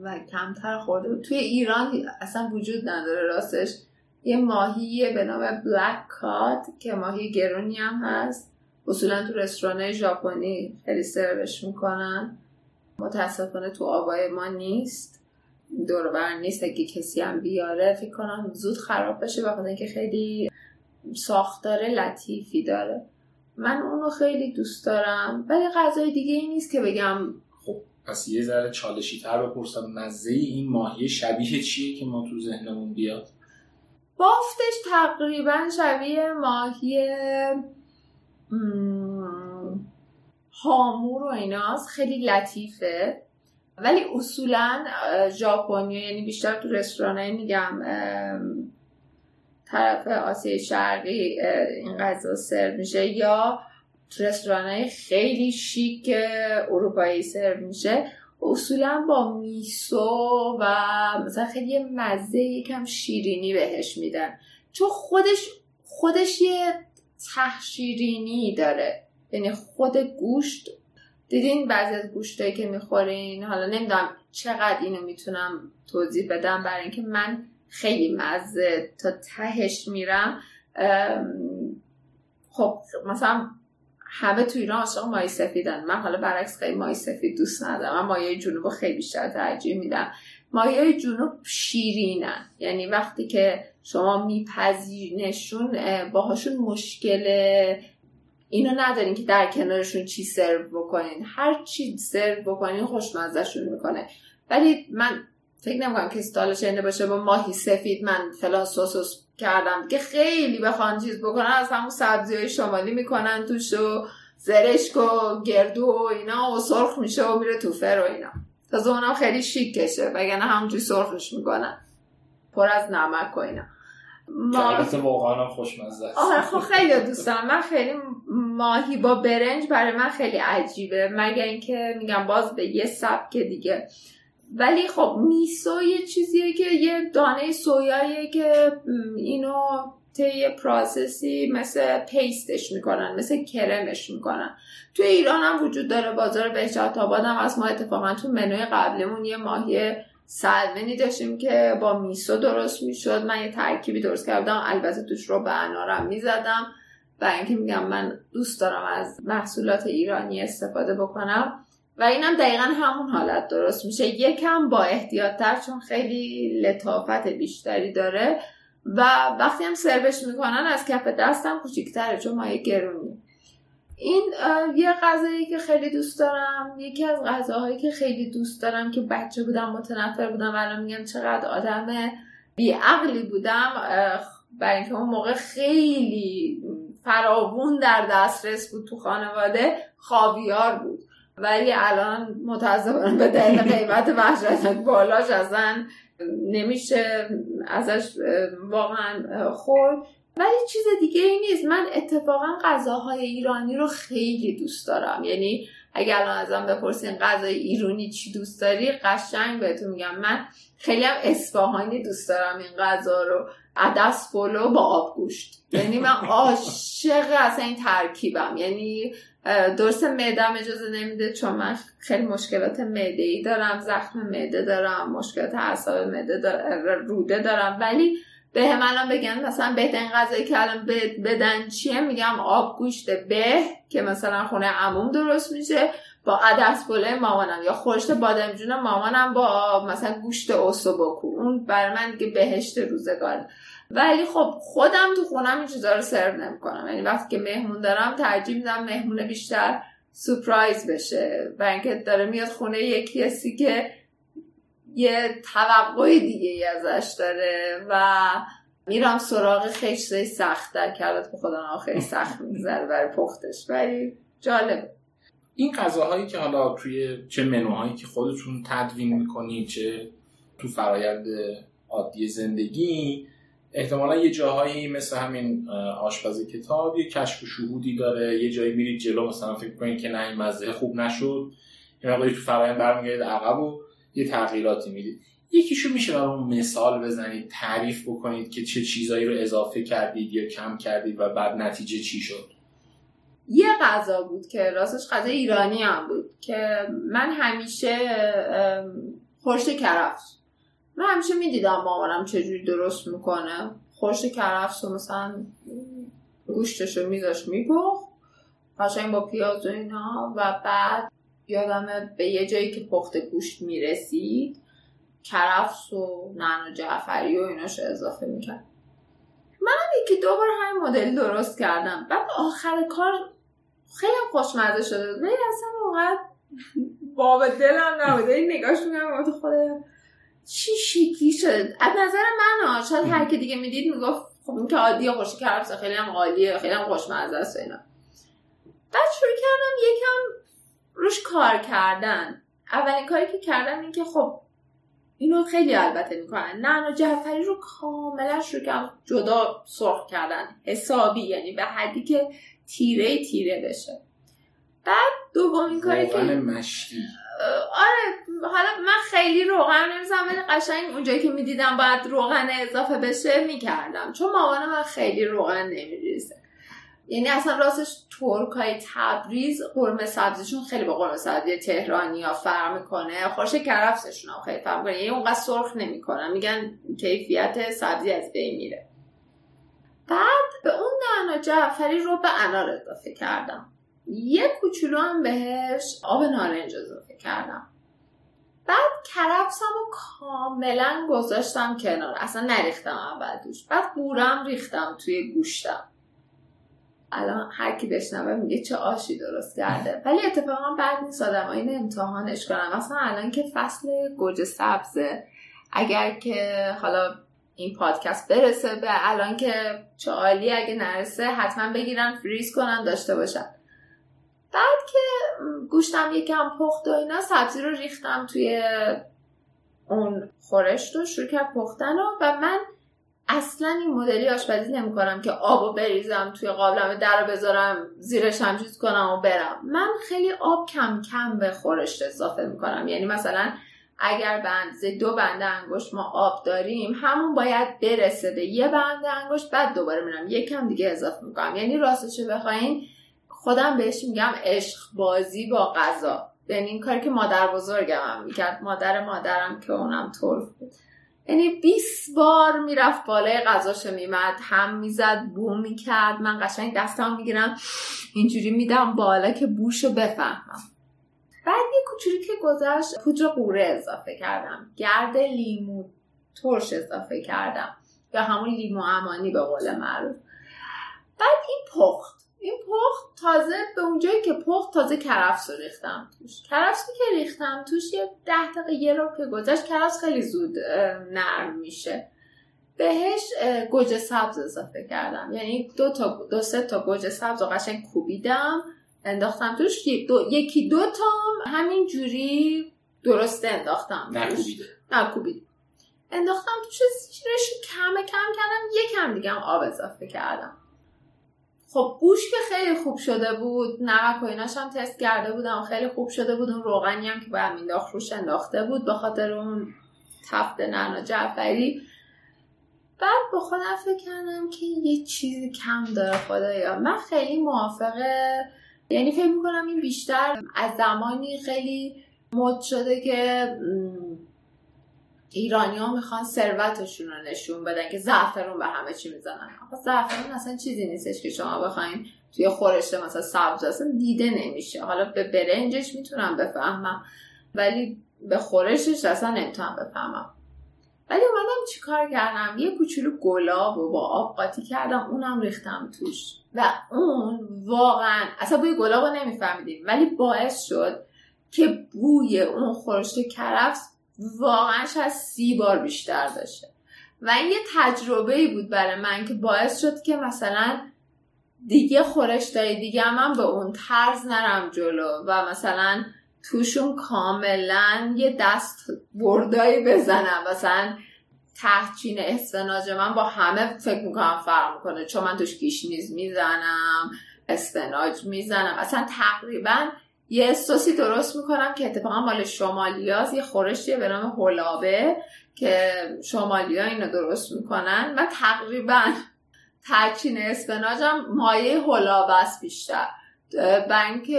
و کمتر خورده. توی ایران اصلا وجود نداره راستش. یه ماهی به نام بلک کات که ماهی گرونی هم هست. اصولا تو رستوران ژاپنی خیلی سروش می‌کنن. متاسفانه تو آبای ما نیست. دوربر نیست اگه کسی هم بیاره. فکر کنم زود خراب بشه بخاطر اینکه خیلی ساختار لطیفی داره. من اونو خیلی دوست دارم. ولی غذای دیگه ای نیست که بگم
خب پس یه ذره چالشی تر بپرسم. مزه این ماهی شبیه چیه که ما تو ذهنمون بیاد؟
بافتش تقریبا شبیه ماهی هامور و ایناست. خیلی لطیفه. ولی اصولا ژاپنی یعنی بیشتر تو رستوران میگم طرف آسیای شرقی این غذا سرو میشه یا تو رستوران خیلی شیک اروپایی سرو میشه. اصولا با میسو و مثلا خیلی مزه یکم شیرینی بهش میدن. چون خودش خودش یه ته شیرینی داره. یعنی خود گوشت دیدین بعضی از گوشتایی که می‌خورین؟ حالا نمی‌دونم چقدر اینو می‌تونم توضیح بدم. برای اینکه من خیلی مزه تا تهش میرم خب مثلا همه تو ایران عاشق مای سفیدن. من حالا برعکس خیلی مای سفید دوست ندارم من مایه جنوب خیلی بیشتر ترجیح میدم. مایه جنوب شیرینن. یعنی وقتی که شما میپذیرنشون باهاشون مشکل اینو ندارین که در کنارشون چی سرو بکنین. هر چی سرو بکنین خوشمزهشون می‌کنه. ولی من فکر نمی‌کنم که استال شنیده باشه با ماهی سفید من فلان سوسوس کردم که خیلی بخوان چیز بکنن از همون سبزی های شمالی می‌کنن توش و زرشک و گردو و اینا و سرخ میشه و میره تو فر و اینا. تازه اونم خیلی شیک کشه وگرنه همونجوری سرخش می‌کنن. پر از نمک و اینا.
ما واقعا خوشمزه
آره خب خیلی دوست دارم من خیلی ماهی با برنج برای من خیلی عجیبه. مگر اینکه میگم باز به یه سبک دیگه. ولی خب میسو یه چیزیه که یه دانه سویاییه که اینو طی پراسسی مثل پیستش می‌کنن مثل کرمش می‌کنن. تو ایران هم وجود داره بازار بهجت آباد هم از ما اتفاقا تو منوی قبلمون یه ماهی سلمنی داشتیم که با میسو درست می‌شد. من یه ترکیبی درست کردم. البته توش رو به انارم می‌زدم. و اینکه میگم من دوست دارم از محصولات ایرانی استفاده بکنم. و اینم دقیقا همون حالت درست میشه. یکم با احتیاطتر چون خیلی لطافت بیشتری داره و وقتی هم سروش می‌کنن از کف دستم کوچیکتره چون مایه گرونی. این یه غذایی که خیلی دوست دارم یکی از غذاهایی که خیلی دوست دارم که بچه بودم متنفر بودم الان میگم چقدر آدم بیعقلی بودم برای اینکه اون موقع خیلی فراوون در دسترس بود تو خانواده خاویار بود. ولی الان متاسفانه به دلیل قیمت وحشتناک بالاش ازن نمیشه ازش واقعا خورد. ولی چیز دیگه ای نیست. من اتفاقا غذاهای ایرانی رو خیلی دوست دارم. یعنی اگر الان ازم بپرسین غذای ایرانی چی دوست داری قشنگ بهتون میگم. من خیلی هم اصفهانی دوست دارم این غذا رو. عدس پلو با آب گوشت. یعنی من عاشق اصلا این ترکیبم. یعنی درست معدم اجازه نمیده چون من خیلی مشکلات معده ای دارم زخم معده دارم مشکلات اعصاب معده دارم روده دارم. ولی به هم الان بگن مثلا بهترین غذایی که الان بدن چیه؟ میگم آب گوشت به که مثلا خونه عموم درست میشه. با عدس پلو مامانم یا خورشت بادمجون مامانم با مثلا گوشت اوسوبوکو اون برای من دیگه بهشت روزگاره. ولی خب خودم تو خونم این چیزا رو سرو نمی‌کنم. یعنی وقتی که مهمون دارم ترجیح میدم مهمون بیشتر سپرایز بشه و اینکه داره میاد خونه یکی هستی که یه توقع دیگه ای ازش داره و میرم سراغ خشته سختتر که البته به خودم خیلی سخت میگذره برای پختش. ولی جالب.
این غذاهایی که حالا توی چه منوهایی که خودتون تدوین می‌کنید چه تو فرایند عادی زندگی احتمالا یه جاهایی مثل همین آشپزی کتاب یه کشف و شهودی داره یه جایی میرید جلو مثلا فکر کنید که نه این مزه خوب نشد یه مقداری تو فرایند برمیگردید عقب و یه تغییراتی می‌دید. یکیشو میشه برام مثال بزنید تعریف بکنید که چه چیزایی رو اضافه کردید یا کم کردید و بعد نتیجه چی شد.
یه غذا بود که راستش غذا ایرانی هم بود که من همیشه خورشت کرفس من همیشه می‌دیدم مامانم چجوری درست می‌کنه. خورشت کرفس و مثلا گوشتش رو میذاش میپخت قشنگ با پیاز و اینا و بعد یادم به یه جایی که پخت گوشت می‌رسید کرفس و نعنا جعفری و ایناشو اضافه می‌کرد. منم یکی دو بار همین مدل درست کردم. بعد آخر کار خیلی خوشمزه شده. ولی اصلا واقعا باب دلم نبوده. این نگاش میگم خود چی شکلی شد از نظر من شاید هر که دیگه می‌دید می‌گفت خب این که عادیه خوشی کرفس خیلی هم عالیه خیلی هم خوشمزه است اینا. بعد شروع کردم یکم روش کار کردن. اولین کاری که کردم این که خب اینو خیلی البته می‌کنن. نه جعفری رو کاملا شروع کردم جدا سرخ کردن. حسابی یعنی به حدی که تیره تیره بشه. بعد دومین کاری که
مشتی
آره حالا من خیلی روغن نمیزم ولی قشنگ اونجایی که می‌دیدم باید روغن اضافه بشه می‌کردم. چون مامان من خیلی روغن نمیریزه. یعنی اصلا راستش ترکای تبریز قرمه سبزیشون خیلی با قرمه سبزی تهرانی ها فرق می‌کنه. خوش کرفسشون هم خیلی فرق می‌کنه. یعنی اونقدر سرخ نمی‌کنن. میگن کیفیت سبزی از بین میره. بعد به اون نعنا جعفری رو به انار اضافه کردم. یه کوچولو هم بهش آب نارنج اضافه کردم. بعد کرفسم رو کاملا گذاشتم کنار. اصلا نریختم اول دوش بعد قورم ریختم توی گوشتم. الان هر کی بشنوه میگه چه آشی درست کرده. ولی اتفاقا بعد نیست. آدم این امتحانش کنم مثلا الان که فصل گوجه سبزه اگر که حالا این پادکست برسه به الان که چه عالی اگه نرسه حتما بگیرن فریز کنن داشته باشن. بعد که گوشتم یکم پخت و اینا سبزی رو ریختم توی اون خورشت رو شروع کرد پختن رو و من اصلا این مدلی آشپزی نمی‌کنم که آب بریزم توی قابلمه در رو بذارم زیرش هم چیز کنم و برم. من خیلی آب کم کم به خورشت اضافه می‌کنم. یعنی مثلا اگر بند دو بند انگشت ما آب داریم همون باید برسه به یه بند انگشت بعد دوباره میرم. یکم دیگه اضافه می‌کنم. یعنی راستشو بخواین خودم بهش میگم عشق بازی با غذا. یعنی این کاری که مادر بزرگم هم می‌کرد. مادر مادرم که اونم طرف بود. یعنی 20 بار می‌رفت بالای غذاشو میمد هم می‌زد بو می‌کرد. من قشنگ دستم می‌گیرم اینجوری میدم بالا که بوشو بفهمم. بعد یه کوچولی که گذشت پودر قوره اضافه کردم. گرد لیمو ترش اضافه کردم. یا همون لیمو امانی به قول معروف. بعد این پخت. این پخت تازه به اونجایی که پخت تازه کرفس رو ریختم توش. کرفسی که ریختم توش یه ده دقیقه یه رو که گذشت کرفس خیلی زود نرم میشه. بهش گوجه سبز اضافه کردم. یعنی دو تا دو سه تا گوجه سبز رو قشنگ کوبیدم. انداختم توش. دو، یکی دو تا همین جوری درسته انداختم
نکوبیده.
نکوبید انداختم توش زیرش کم کم کردم. یکم دیگه هم آب اضافه کردم. خب بوش که خیلی خوب شده بود نمک و ایناش هم تست کرده بودم. خیلی خوب شده بود. اون روغنی هم که باید مینداخت روش انداخته بود به خاطر اون تفت نعنا جعفری. بعد با خودم فکر کردم که یه چیزی کم داره خدایا. من خیلی موافقه یعنی فکر می‌کنم این بیشتر از زمانی خیلی مد شده که ایرانی ها می‌خوان ثروتشون رو نشون بدن که زعفرون به همه چی می‌زنن. زعفرون اصلا چیزی نیستش که شما بخواین توی خورشته مثلا سبز اصلا دیده نمیشه. حالا به برنجش می‌تونم بفهمم ولی به خورشش اصلا نمی‌تونم بفهمم. ولی اومدم چیکار کردم؟ یه کوچولو گلاب و با آب قاطی کردم اونم ریختم توش. و اون واقعا اصلا بوی گلاب رو نمیفهمیدیم ولی باعث شد که بوی اون خورشت کرفس واقعا از سی بار بیشتر داشته و این یه تجربه ای بود برای من که باعث شد که مثلا دیگه خورشتای دیگه من به اون طرز نرم جلو و مثلا توشون کاملا یه دست بردایی بزنم. مثلا تحچین اسفناج من با همه فکر می‌کنم فرق می‌کنه چون من توش گیشنیز می‌زنم اسفناج می‌زنم. اصلا تقریبا یه سوسی درست می‌کنم که اتفاقا مال شمالیاز یه خورشیه به نام هلابه که شمالیا اینو درست می‌کنن و تقریبا ترچین اسپناجم مایه هلابه است بیشتر. بنک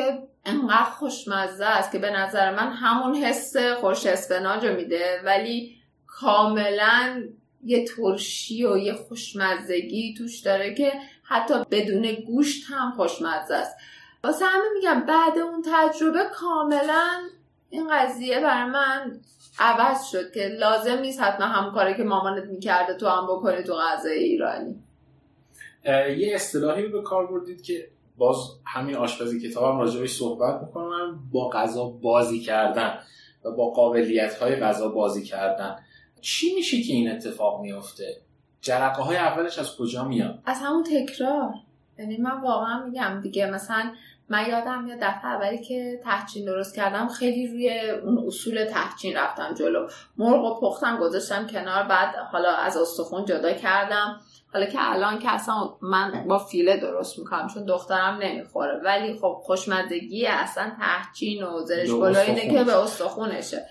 انقدر خوشمزه است که به نظر من همون حس خوش اسپناج رو میده ولی کاملا یه ترشی و یه خوشمزگی توش داره که حتی بدون گوشت هم خوشمزه است. واسه همه میگم بعد اون تجربه کاملا این قضیه برای من عوض شد که لازم نیست حتما همون کاری که مامانت می‌کرده تو هم بکنی تو غذای ایرانی.
یه اصطلاحی به کار بردید که باز همین آشپزی کتابم راجبش صحبت می‌کنم با غذا بازی کردن و با قابلیت های غذا بازی کردن. چی میشه که این اتفاق میفته جرقه های اولش از کجا میاد؟
از همون تکرار. یعنی من واقعا میگم دیگه مثلا من یادم میاد دفعه اولی که تحچین درست کردم خیلی روی اون اصول تحچین رفتم جلو. مرغ و پختم گذاشتم کنار بعد حالا از استخون جدا کردم. حالا که الان که اصلا من با فیله درست می‌کنم چون دخترم نمی‌خوره. ولی خب خوشمزگی اصلا تحچین و زرش اینه که به استخونشه.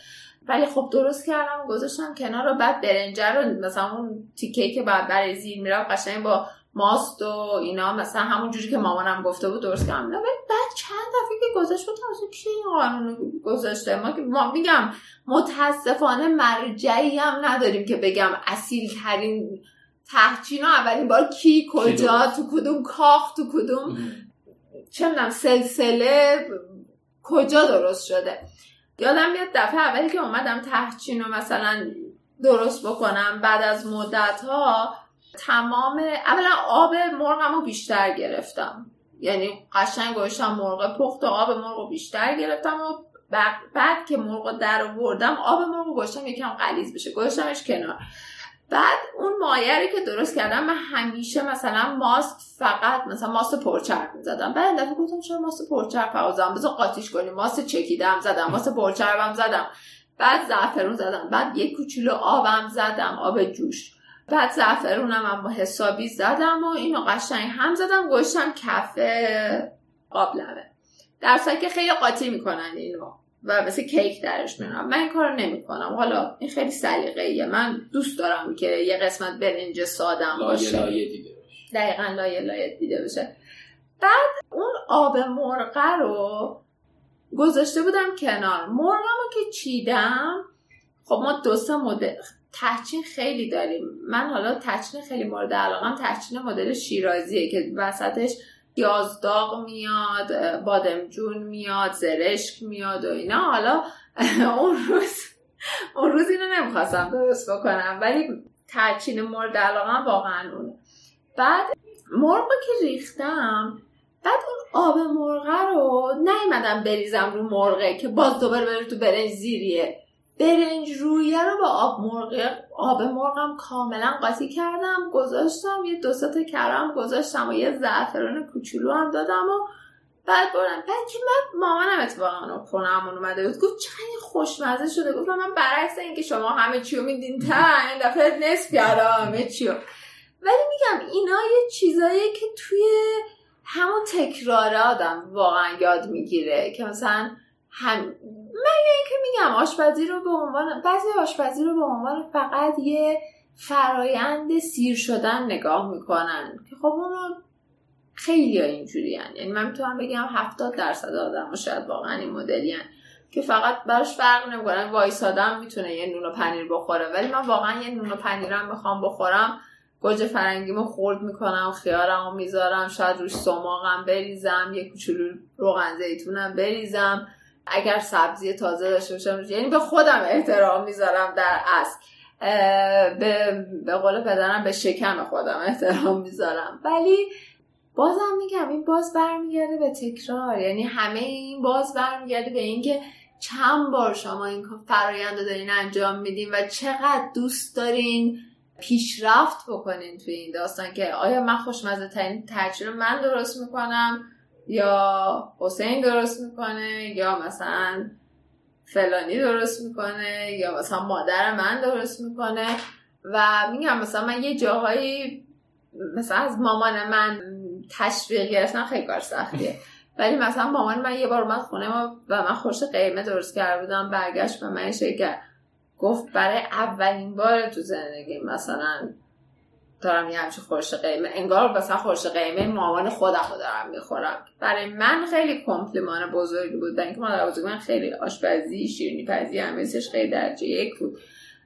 ولی خب درست کردم گذاشتم کنار رو بعد برنجه رو مثلا اون تیکه که بعد برای زیر میرم قشنگ با ماست و اینا مثلا همون جوری که مامانم گفته بود درست کردم. ولی بعد چند دفعه که گذاشت بود اصلا کی این قانون گذاشته؟ ما که ما میگم متاسفانه مرجعی هم نداریم که بگم اصیل ترین تحچین اولین بار کی کجا تو کدوم کاخ تو کدوم چه می‌دونم سلسله کجا درست شده. یادم میاد دفعه اولی که اومدم تحچین رو مثلا درست بکنم بعد از مدت ها تمام اولا آب مرغم رو بیشتر گرفتم. یعنی قشنگ گوشتم مرغ پخت و آب مرغ رو بیشتر گرفتم و بعد که مرغ در آوردم آب مرغ گوشتم یکم قلیز بشه. گوشتمش کنار. بعد اون مایری که درست کردم من همیشه مثلا ماست فقط مثلا ماست پرچرب می‌زدم. بعد دفعه گفتم چرا ماست پرچرب فوزم بذار قاطیش کنیم. ماست چکیدم زدم. ماست پرچربم زدم. بعد زعفرون زدم. بعد یک کوچولو آبم زدم. آب جوش. بعد زعفرونم هم حسابی زدم و اینو قشنگ هم زدم گوشتم کف قابلمه. در که خیلی قاطی می‌کنن اینو. و مثل کیک درش میارم من این کارو نمی‌کنم. حالا این خیلی سلیقه ایه من دوست دارم که یه قسمت برنج سادم باشه.
لایه دیده
دقیقا لایه لایه دیده بشه. بعد اون آب مرغه رو گذاشته بودم کنار. مرغمو که چیدم خب ما دو سه مدل تحچین خیلی داریم. من حالا تحچین خیلی مورد علاقم. تحچین مدل شیرازیه که وسطش یازداغ میاد بادمجون میاد زرشک میاد و اینا. حالا اون روز اون روز اینو نمی‌خواستم درست بکنم ولی ترچین مورد علاقه واقعا اونه. بعد مرغ که ریختم بعد اون آب مرغه رو نیومدم بریزم رو مرغه که باز دوباره بره تو برنج زیریه. برنج رویه رو با آب مرغ آب مرغم کاملا قاطی کردم گذاشتم یه دو تا کرم گذاشتم و یه زعفران کوچولو هم دادم و بعد بردم. بعد که من مامانم اتفاقا خونمون اومده بود گفت چقدر خوشمزه شده. گفتم من برعکس اینکه شما همه چیو میدین تا این دفعه نصف کردم همه چیو ولی میگم اینا یه چیزایی که توی همون تکرار آدم واقعا یاد می‌گیره که مثلا هم من اینکه میگم آشپزی رو به عنوان بعضی آشپزی رو به عنوان فقط یه فرایند سیر شدن نگاه می‌کنن که خب اونو خیلی اینجوری یعنی من می‌تونم بگم هفتاد درصد آدم شاید واقعا این مدلی که فقط براش فرق نمی‌کنه. وایسادم می‌تونه یه نون و پنیر بخوره. ولی من واقعا یه نون و پنیرم می‌خوام بخورم گوجه فرنگیمو خورد می‌کنم خیارمو می‌ذارم شاید روش سماقم بریزم یه کوچولو روغن زیتونم بریزم. اگر سبزی تازه داشته باشم یعنی به خودم احترام می‌ذارم در اصل. به, به قول پدرم به شکم خودم احترام می‌ذارم. ولی بازم میگم این باز برمیگرده به تکرار. یعنی همه این باز برمیگرده به اینکه چند بار شما این فرایند رو دارین انجام میدین و چقدر دوست دارین پیشرفت بکنین توی این داستان که آیا من خوشمزه ترین تجربه من درست می‌کنم؟ یا حسین درست می‌کنه یا مثلا فلانی درست می‌کنه یا مثلا مادر من درست می‌کنه. و میگم مثلا من یه جاهایی مثلا از مامان من تشویق گرفتن خیلی کار سختیه. ولی مثلا مامان من یه بار اومد خونه ما و من خوش قیمه درست کرده بودم برگشت به من شکر گفت برای اولین بار تو زندگی مثلا دارم یه همچه خورش قیمه. انگار مثلا خورش قیمه مامان خودم رو دارم می‌خورم. برای من خیلی کمپلیمان بزرگی بود. اینکه مادر بزرگ من خیلی آشپزی شیرینی پزی همیشش خیلی درجه یک بود.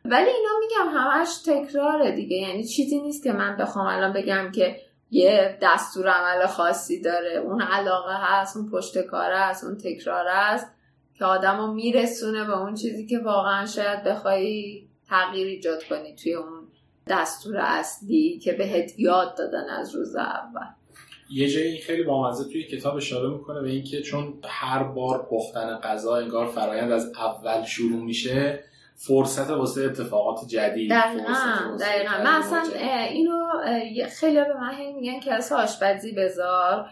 ولی اینا میگم همش تکراره دیگه. یعنی چیزی نیست که من بخوام الان بگم که یه دستور عمل خاصی داره. اون علاقه هست اون پشت کاره هست اون تکرار است که آدم رو میرسونه به اون چیزی که واقعا شاید بخوای تغییر ایجاد کنی توی اون دستور اصلی که بهت یاد دادن از روز اول.
یه جایی خیلی بامزه توی کتاب اشاره می‌کنه به اینکه چون هر بار پختن غذا انگار فرایند از اول شروع میشه فرصت واسه اتفاقات جدید
دقیقا دقیقا. من اصلا اینو خیلی به من میگن که از آشپزی بذار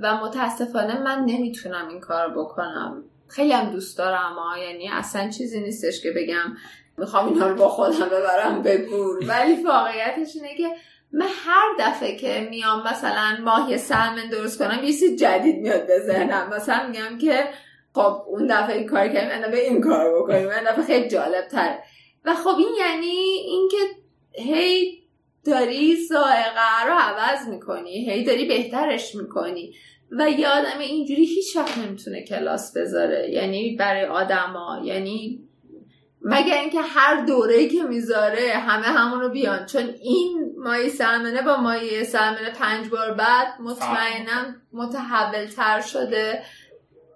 و متاسفانه من نمی‌تونم این کار بکنم. خیلی هم دوست دارم ها. یعنی اصلا چیزی نیستش که بگم می‌خوام اینا رو با خودم ببرم به گور ولی واقعیتش اینه که من هر دفعه که میام مثلا ماهی سلمن درست کنم یه چیز جدید میاد به ذهنم. مثلا میگم که خب اون دفعه این کار کردیم این دفعه این کار بکنیم. این دفعه خیلی جالب تر و خب این یعنی اینکه هی داری زائقه رو عوض می‌کنی هی داری بهترش می‌کنی. و یه آدم اینجوری هیچ وقت نمی‌تونه کلاس بذاره. یعنی برای آدما یعنی مگر اینکه هر دوره که می‌ذاره همه همونو بیان. چون این مایه سلمنه با مایه سلمنه پنج بار بعد مطمئنا متحول تر شده.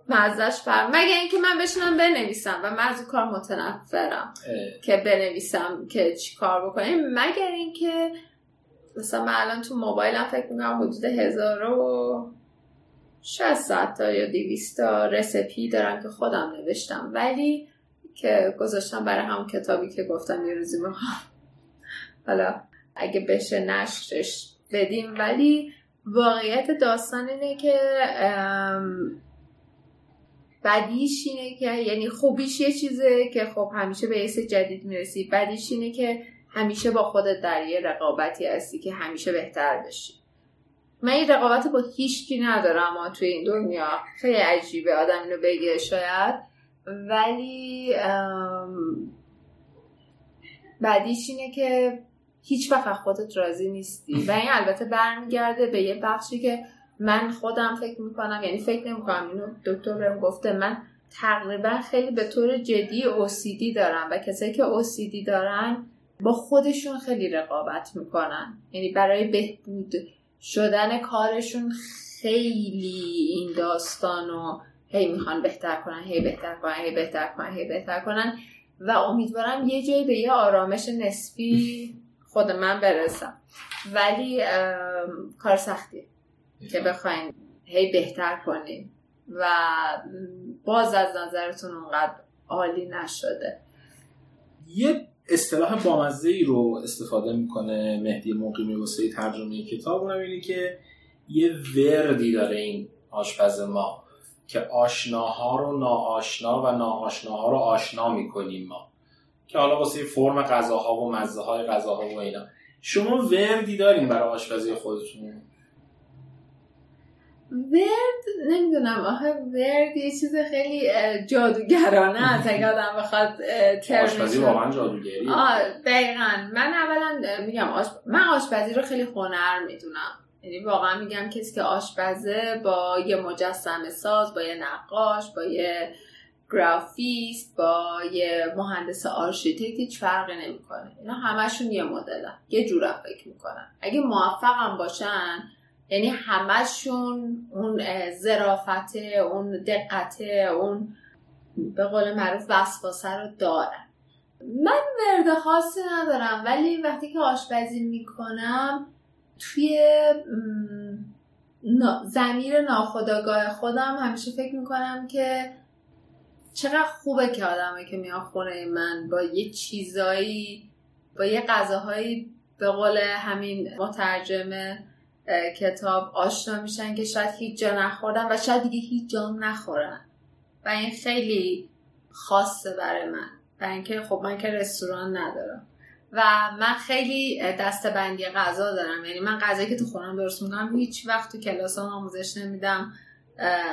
مزش فر مگه اینکه من بشینم بنویسم و من از کار متنفرم که بنویسم که چی کار بکنیم. مگر اینکه مثلا من الان تو موبایلم فکر می‌کنم حدود هزار و شست تا یا دیویست تا رسپی دارم که خودم نوشتم. ولی که گذاشتم برای هم کتابی که گفتم یه روزی می‌خوام حالا اگه بشه نشرش بدیم. ولی واقعیت داستان اینه که بدیش اینه که یعنی خوبیش یه چیزه که خب همیشه به یه جدید می‌رسی. بدیش اینه که همیشه با خودت در یه رقابتی هستی که همیشه بهتر بشی. من این رقابت با هیچکی ندارم اما توی این دنیا. خیلی عجیبه آدم اینو بگه. شاید ولی بعدیش اینه که هیچ وقت خودت راضی نیستی. و این البته برمیگرده به یه بخشی که من خودم فکر می‌کنم یعنی فکر نمی‌کنم. اینو دکتر بهم گفته من تقریبا خیلی به طور جدی OCD دارم و کسایی که OCD دارن با خودشون خیلی رقابت می‌کنن. یعنی برای بهبود شدن کارشون خیلی این داستان رو هی می‌خوان بهتر کنن هی بهتر کنن هی بهتر کنن هی بهتر کنن. و امیدوارم یه جایی به یه آرامش نسبی خود من برسم. ولی کار سختیه که بخواین هی بهتر کنین. و باز از نظرتون اونقدر عالی نشده.
یه اصطلاح بامزه ای رو استفاده می‌کنه مهدی مقیمی واسه ترجمه کتاب. اونم اینه که یه وردی داره این آشپز ما. که آشناها رو ناآشنا و ناآشناها رو آشنا می‌کنیم ما. که حالا واسه فرم غذاها و مزه های غذاها و اینا. شما وردی دارین برای آشپزی خودتون؟
ورد؟ نمی‌دونم. آخه ورد یه چیز خیلی جادوگرانه است. اگه آدم بخواد
آشپزی واقعا جادوگری
آه دقیقا. من اولا میگم آشپ... من آشپزی رو خیلی هنر می‌دونم. یعنی واقعا میگم کسی که آشپزه با یه مجسم ساز با یه نقاش با یه گرافیست با یه مهندس آرشیتکت هیچ فرقی نمی‌کنه. اینا همشون یه مدلن. یه جورا فکر می‌کنن. اگه موفقم باشن یعنی همشون اون ظرافته اون دقته اون به قول معروف وسواسه رو دارن. من ورد خاصی ندارم ولی وقتی که آشپزی می‌کنم توی زمیر ناخداگاه خودم همیشه فکر می‌کنم که چقدر خوبه که آدمایی که میان خونه من با یه چیزایی با یه غذاهایی به قول همین مترجمه کتاب آشنا میشن که شاید هیچ جا نخوردن و شاید دیگه هیچ جا نخورن. و این خیلی خاصه برای من. و اینکه خب من که رستوران ندارم. و من خیلی بندی غذا دارم. یعنی من غذایی که تو خونم درست می‌کنم هیچ وقت تو کلاس هم آموزش نمیدم.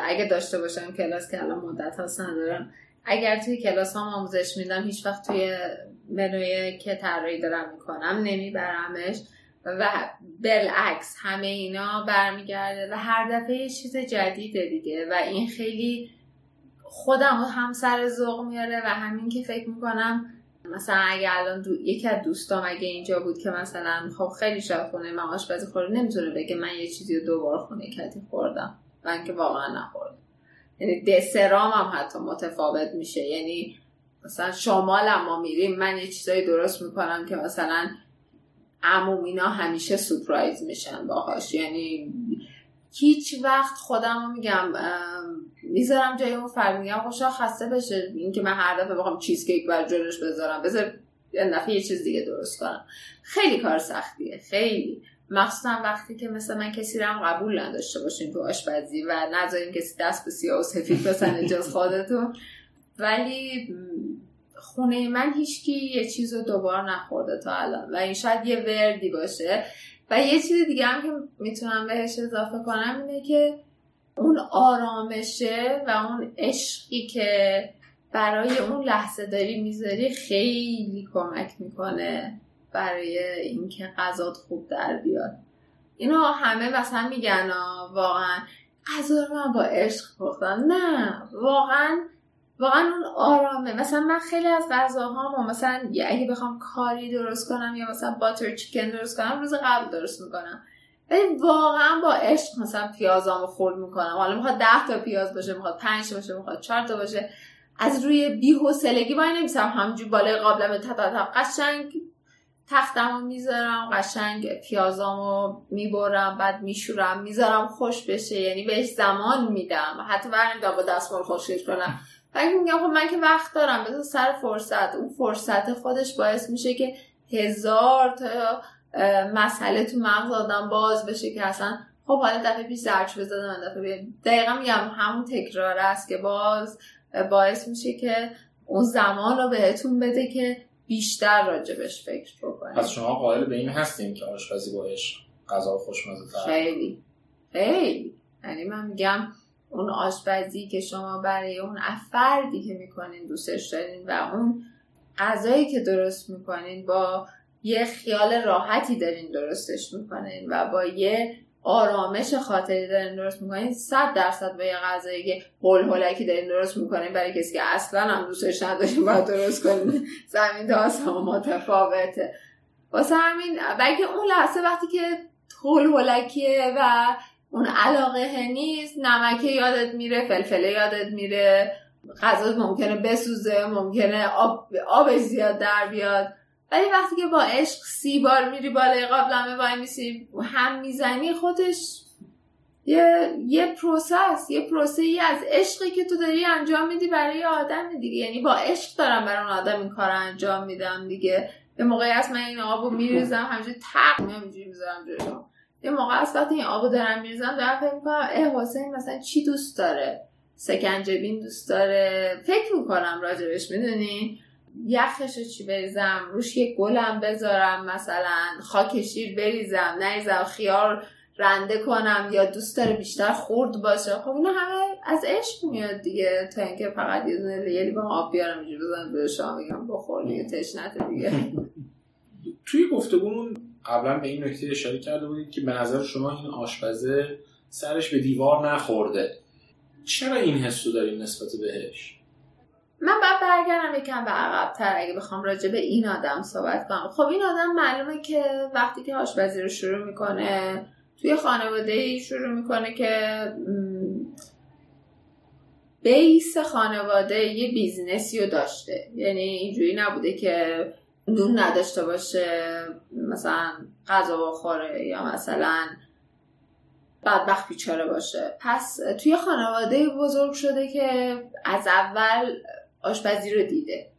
اگه داشته باشم کلاس که الان مدت هاست ندارم. اگر توی کلاس هم آموزش میدم هیچ وقت توی منوی که طراحی دارم می‌کنم نمیبرمش. و بالعکس همه اینا برمیگرده و هر دفعه یه چیز جدیده دیگه. و این خیلی خودم هم سر ذوق میاره و همین که فکر می‌کنم مثلا اگه الان دو... یکی از دوستام اگه اینجا بود که مثلا خب خیلی شب خونه من آشپزی خورده نمی‌تونه بگه من یه چیزی رو دوبار خونه کتی خوردم من که واقعا نخوردم یعنی دسرام هم حتی متفاوت میشه. یعنی مثلا شمال ما میریم من یه چیزایی درست می‌کنم که مثلا عمومینا همیشه سپرایز میشن باهاش. یعنی هیچ وقت خودم میگم می‌ذارم جای اون فرد میگم خوشا خسته بشه. اینکه من هر دفعه بخوام چیز کیک بر جلوش بذارم. بذار یه یه چیز دیگه درست کنم. خیلی کار سختیه. خیلی. مخصوصا وقتی که مثلا من کسی رو هم قبول نداشته باشیم تو آشپزی و نذاریم کسی دست به سیاه و سفید بسنه جز خودتون. ولی خونه من هیچکی یه چیز رو دوبار نخورده تا الان. و این شاید یه وردی باشه. و یه چیز دیگه هم که می‌تونم بهش اضافه کنم اینه که اون آرامشه و اون عشقی که برای اون لحظه داری می‌ذاری خیلی کمک می‌کنه برای اینکه غذات خوب در بیاد. اینا همه مثلا میگن واقعا. غذا رو من با عشق پختم. نه واقعا واقعا اون آرامه. مثلا من خیلی از غذاهامو مثلا اگه بخوام کاری درست کنم یا مثلا باتر چیکن درست کنم روز قبل درست می‌کنم. ولی واقعا با عشق مثلا پیازامو خورد می‌کنم. حالا می‌خواد ده تا پیاز باشه می‌خواد پنج تا باشه می‌خواد چهار تا باشه. از روی بی‌حوصلگی وای نمیسم همجور بالای قابلمه تا تا قشنگ تختمو می‌ذارم قشنگ پیازامو می‌برم بعد میشورم می‌ذارم خوش بشه. یعنی بهش زمان میدم. حتی برنمیدم با دستمال خوشش کنم. ولی میگم خب من که وقت دارم بذار سر فرصت. اون فرصت خودش باعث میشه که هزار تا مسئله تو مغز آدم باز بشه که اصلا خب حالا دفعه پیش زرچ بزدم دفعه دقیقا میگم همون تکرار است که باز باعث میشه که اون زمان رو بهتون بده که بیشتر راجبش فکر بکنید.
پس شما قائل به این هستیم که آشپزی با عشق غذا خوشمزه
خیلی. خیلی. یعنی من میگم اون آشپزی که شما برای اون افردی که می‌کنین دوستش دارین و اون غذایی که درست می‌کنین با یه خیال راحتی دارین درستش می‌کنین و با یه آرامش خاطری دارین درست می‌کنین صد درصد با یه غذایی که هول هولکی دارین درست می‌کنین برای کسی که اصلا هم دوستش ندارین باید درست کنین. زمین تا آسمان متفاوته. واسه همین بلکه اون لحظه وقتی که هول هولکیه و اون علاقه نیست نمکه یادت میره فلفله یادت میره غذا ممکنه بسوزه ممکنه آب, آب زیاد در بیاد. ولی وقتی که با عشق سی بار میری بالای قابلمه وایمیسی هم می‌زنی خودش یه یه process یه پروسه ای از عشقی که تو داری انجام میدی برای آدم دیگه. یعنی با عشق دارم برای اون آدم این کار انجام میدم دیگه. یه موقعی هست من این آبو میریزم همینجوری تق همینجوری می‌ذارم جلو یه موقع از وقتی این آبو دارم میریزم دارم فکر می‌کنم اه حسین مثلا چی دوست داره؟ سکنجبین دوست داره؟ فکر می‌کنم راجبش می‌دونی؟ یخش چی بریزم؟ روش یه گلم بذارم مثلا خاک شیر بریزم نریزم خیار رنده کنم یا دوست داره بیشتر خورد باشه. خب اینا همه از عشق میاد دیگه تا اینکه فقط یه دونه لیلی با آب بیارم اینجوری بزنم به شما بگم بخور دیگه تشنت دیگه.
توی گفتگومون قبلا به این نکته اشاره کرده بودید که به نظر شما این آشپزه سرش به دیوار نخورده. چرا این حسو داریم نسبت بهش؟
من باید برگردم یکم به عقبتر اگه بخوام راجع به این آدم صحبت کنم. خب این آدم معلومه که وقتی که آشپزی رو شروع می‌کنه توی خانواده ای شروع می‌کنه که base خانواده یه business ی رو داشته. یعنی اینجوری نبوده که نون نداشته باشه مثلا غذا بخوره یا مثلا بدبخت بیچاره باشه. پس توی خانواده بزرگ شده که از اول آشپزی رو دیده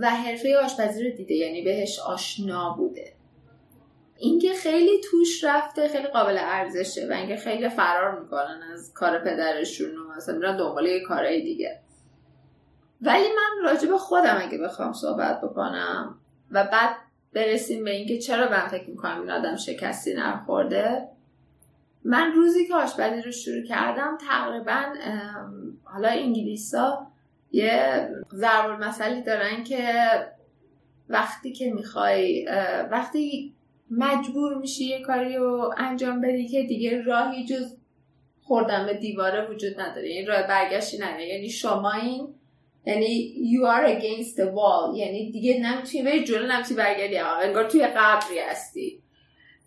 و حرفه آشپزی رو دیده یعنی بهش آشنا بوده. اینکه خیلی توش رفته خیلی قابل ارزشه و اینکه خیلی فرار می‌کنن از کار پدرشون و مثلا میرن دنبال یه کارهای دیگه. ولی من راجع خودم اگه بخوام صحبت بکنم و بعد برسیم به اینکه چرا من فکر می‌کنم این آدم شکستی نخورده من روزی که آشپزی رو شروع کردم تقریبا حالا انگلیسا یه ضرب مسئله دارن که وقتی که می‌خوای وقتی مجبور میشی یه کاری رو انجام بدی که دیگه راهی جز خوردن به دیواره وجود نداره این راه برگشتی نداره یعنی شما این یعنی you are against the wall. یعنی دیگه نمی‌تونی بری جلو نمی‌تونی برگردی. انگار توی قبری هستی.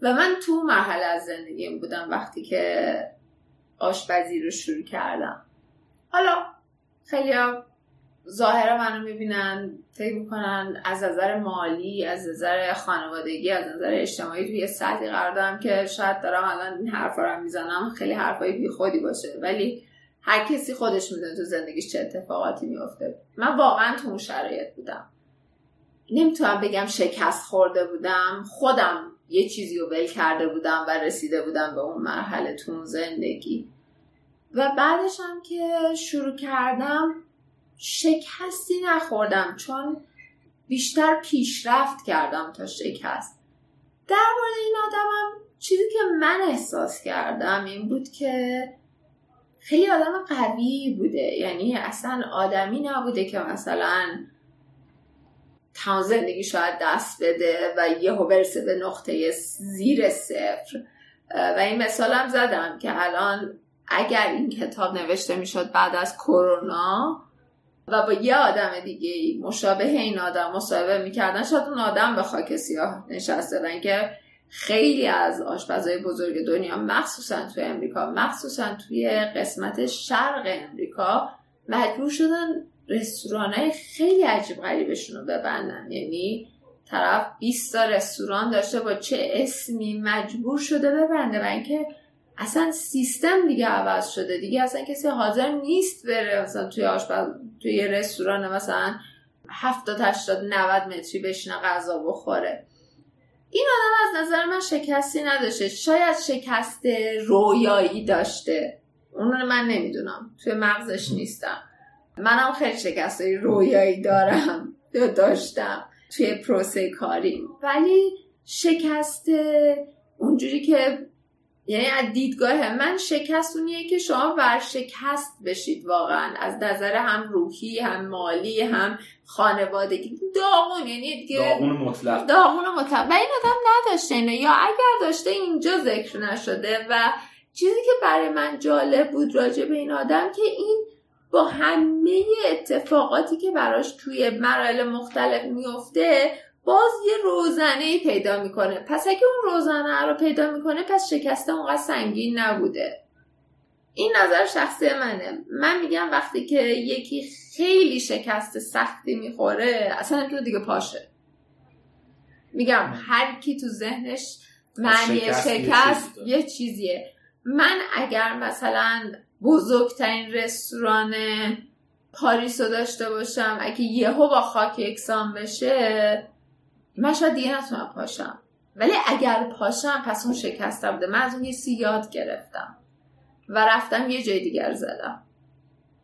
و من تو مرحله از زندگیم بودم وقتی که آشپزی رو شروع کردم. حالا خیلی ظاهر منو می‌بینن فکر می‌کنن از نظر مالی از نظر خانوادگی از نظر اجتماعی توی سطحی قرار دارم که شاید دارم الان این حرفا رو می‌زنم خیلی حرفای بی خودی باشه. ولی هر کسی خودش می‌دونه تو زندگیش چه اتفاقاتی میفته من واقعا تو اون شرایط بودم. نمی‌تونم بگم شکست خورده بودم. خودم یه چیزی رو ول کرده بودم و رسیده بودم به اون مرحله تو زندگی. و بعدش هم که شروع کردم شکستی نخوردم چون بیشتر پیشرفت کردم تا شکست. در مورد این آدمم چیزی که من احساس کردم این بود که خیلی آدم قوی بوده. یعنی اصلا آدمی نبوده که مثلا تمام زندگی شاید دست بده و یهو برسه به نقطه زیر صفر. و این مثالم زدم که الان اگر این کتاب نوشته می‌شد بعد از کرونا و با یه آدم دیگه مشابه این آدم مصاحبه می‌کردن شاید اون آدم به خاک سیاه نشسته و اینکه خیلی از آشپزهای بزرگ دنیا مخصوصا توی امریکا مخصوصا توی قسمت شرق امریکا مجبور شدن رستوران خیلی عجیب غریبشون رو ببندن. یعنی طرف 20 تا رستوران داشته با چه اسمی مجبور شده ببنده و اینکه اصلا سیستم دیگه عوض شده. دیگه اصلا کسی حاضر نیست بره مثلا توی آشپز توی رستوران مثلا 70 80 90 متری بشینه غذا بخوره. این آدم از نظر من شکستی نداشته. شاید شکست رویایی داشته. اون رو من نمی‌دونم. توی مغزش نیستم. منم خیلی شکست رویایی دارم داشتم توی پروسه کاری. ولی شکست اونجوری که یعنی از دیدگاه من شکست اونیه که شما ورشکست بشید واقعا. از نظر هم روحی هم مالی هم خانوادگی. داغون یعنی
دیگه داغون مطلق.
داغون مطلق. و این آدم نداشته اینو. یا اگر داشته اینجا ذکر نشده و چیزی که برای من جالب بود راجع به این آدم که این با همه اتفاقاتی که براش توی مراحل مختلف میفته باز یه روزنه پیدا می‌کنه. پس اگه اون روزنه رو پیدا می‌کنه پس شکسته اونقدر سنگین نبوده. این نظر شخصی منه. من میگم وقتی که یکی خیلی شکست سختی می‌خوره اصلا تو دیگه پاشه. میگم هر کی تو ذهنش معنی شکست, شکست یه چیزیه. من اگر مثلا بزرگترین رستوران پاریس رو داشته باشم اگه یهو با خاک یکسان بشه من شاید دیگه نتونم پاشم. ولی اگر پاشم پس اون شکسته بوده. من از اون یه چیزی یاد گرفتم. و رفتم یه جای دیگر زدم.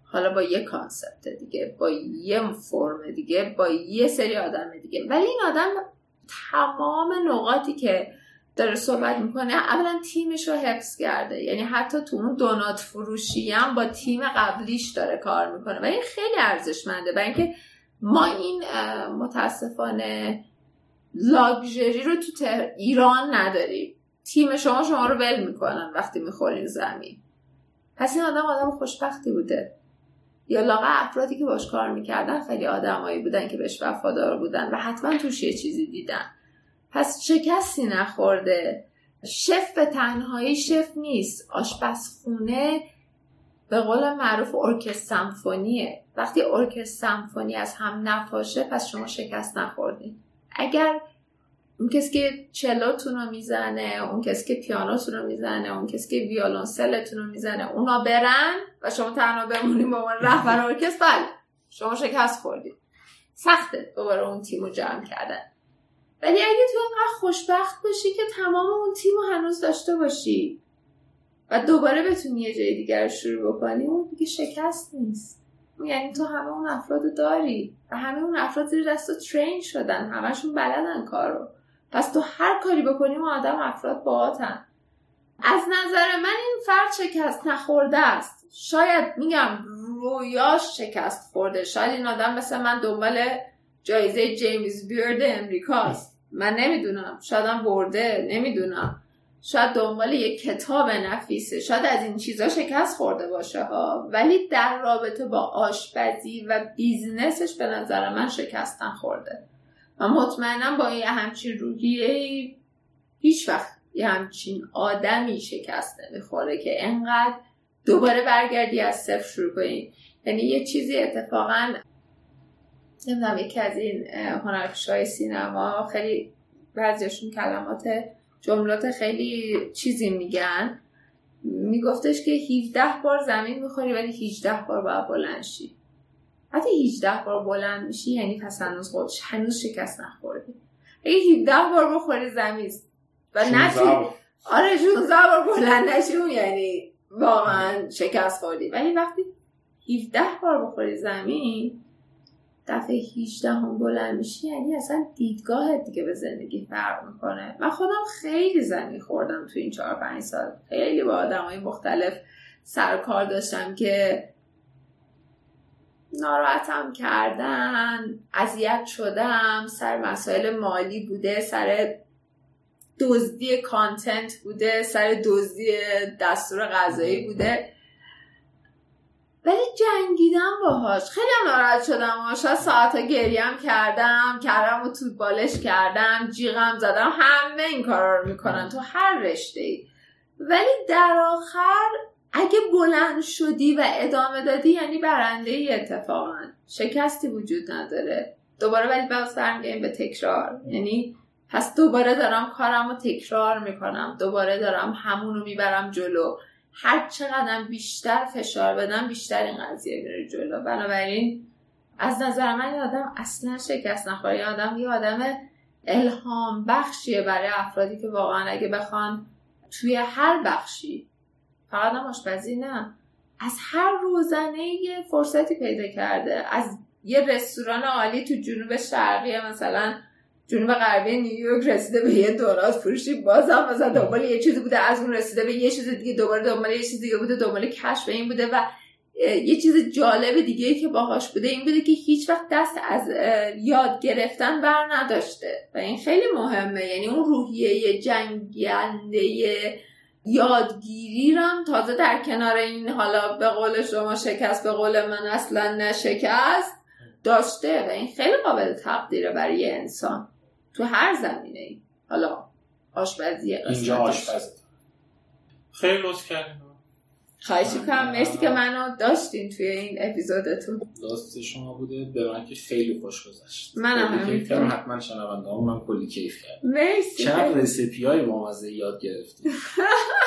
حالا با یه concept دیگه با یه فرم دیگه با یه سری آدم دیگه. ولی این آدم تمام نقاطی که داره صحبت می‌کنه اولا تیمش رو حفظ کرده. یعنی حتی تو اون دونات فروشی هم با تیم قبلیش داره کار می‌کنه. و این خیلی ارزشمنده. برای اینکه ما این متاسفانه لاگژری رو تو ایران نداریم تیم شما شما رو ول می‌کنن وقتی می‌خورین زمین. پس این آدم آدم خوشبختی بوده. یا لاغه افرادی که باش کار می‌کردن خیلی آدمایی بودن که بهش وفادار بودن و حتما توش یه چیزی دیدن. پس شکستی نخورده. شف به تنهایی شف نیست. آشپزخونه به قول معروف ارکستر سمفونیه. وقتی ارکستر سمفونی از هم نپاشه پس شما شکست نخوردین. اگر اون کسی که چلوتون رو می‌زنه اون کسی که پیانوتون رو می‌زنه اون کسی که ویولونسلتون رو می‌زنه اونا برن و شما تنها بمونید با من رهبر ارکستر. بله. شما شکست خوردید سخته دوباره اون تیم رو جمع کردن. ولی اگه تو انقدر خوشبخت باشی که تمام اون تیم رو هنوز داشته باشی و دوباره بتونی یه جای دیگر شروع بکنی اون دیگه شکست نیست. یعنی تو همه اون افراد داری. و همه اون افراد زیر دست ترین شدن. همشون بلدن کارو. پس تو هر کاری بکنی اون آدم افراد باهاتن. از نظر من این فرد شکست نخورده است. شاید میگم رویاش شکست خورده. شاید این آدم مثل من دنبال جایزه جیمز بیرد امریکاست. من نمی‌دونم. شاید برده. نمی‌دونم. شاید دنبال یک کتاب نفیسه شاید از این چیزا شکست خورده باشه ها. ولی در رابطه با آشپزی و بیزنسش به نظر من شکستن خورده. و مطمئنم با یه همچین روحیه هیچ وقت یه همچین آدمی شکست نمی‌خوره که انقدر دوباره برگردی از صفر شروع کنی. یعنی یه چیزی اتفاقا نمی‌دونم یکی از این هنرپیشهای سینما خیلی بعضیشون کلمات جملات خیلی چیزی میگن. میگفتش که 17 بار زمین می‌خوری ولی 18 بار باید بلند شی. حتی 18 بار بلند میشی یعنی پس هنوز خودش هنوز شکست نخوردی. اگه 17 بار بخوری زمین و نتونی آره 16 بار بلند نشی یعنی واقعا شکست خوردی. ولی وقتی 17 بار بخوری زمین دفعه 18 هم بلند میشی یعنی اصلا دیدگاه دیگه به زندگی فرق می‌کنه. من خودم خیلی زمین خوردم تو این 4 5 سال. خیلی با آدم های مختلف سر کار داشتم که ناراحتم کردن اذیت شدم سر مسائل مالی بوده سر دزدی کانتنت بوده سر دزدی دستور غذایی بوده. ولی جنگیدم باهاش. خیلی ناراحت شدم شاید ساعتا گریم کردم کردم و تو بالش کردم جیغم زدم. همه این کارا رو می‌کنن تو هر رشته ای ولی در آخر اگه بلند شدی و ادامه دادی یعنی برنده ای اتفاقا. شکستی وجود نداره. دوباره ولی باز برمیگردیم به تکرار. یعنی پس دوباره دارم کارم رو تکرار می‌کنم. دوباره دارم همون رو می‌برم جلو. هر چقدر بیشتر فشار بدم بیشتر این قضیه میره جلو. بنابراین از نظر من این آدم اصلا شکست نخوره. یه آدم یه آدم الهام بخشیه برای افرادی که واقعا اگه بخوان توی هر بخشی فقط هم آشپزی نه از هر روزنه یه فرصتی پیدا کرده. از یه رستوران عالی تو جنوب شرقی مثلا جنوب غربی نیویورک رسیده به یه دونات فروشی بازم مثلا دنبال یه چیزی بوده از اون رسیده به یه چیز دیگه دوباره دنبال یه چیز دیگه بوده دنبال کشف این بوده و یه چیز جالب دیگه که باهاش بوده این بوده که هیچ وقت دست از یاد گرفتن بر نداشته و این خیلی مهمه. یعنی اون روحیه جنگنده یادگیری رم تازه در کنار این حالا به قول شما شکست به قول من اصلا نشکست داشته و این خیلی قابل تقدیره برای یه انسان. تو هر زمینه ای حالا آشپزی
اینجا آشپزی خیلی لطف کردیم
خواهش کنم مرسی که منو داشتین توی این اپیزودتون.
داست شما بوده. به من که خیلی خوش گذشت.
منم
همینطور حتما شنونده هم من کلی کیف کردم.
مرسی.
چقدر رسیپی های بامزه یاد گرفتیم.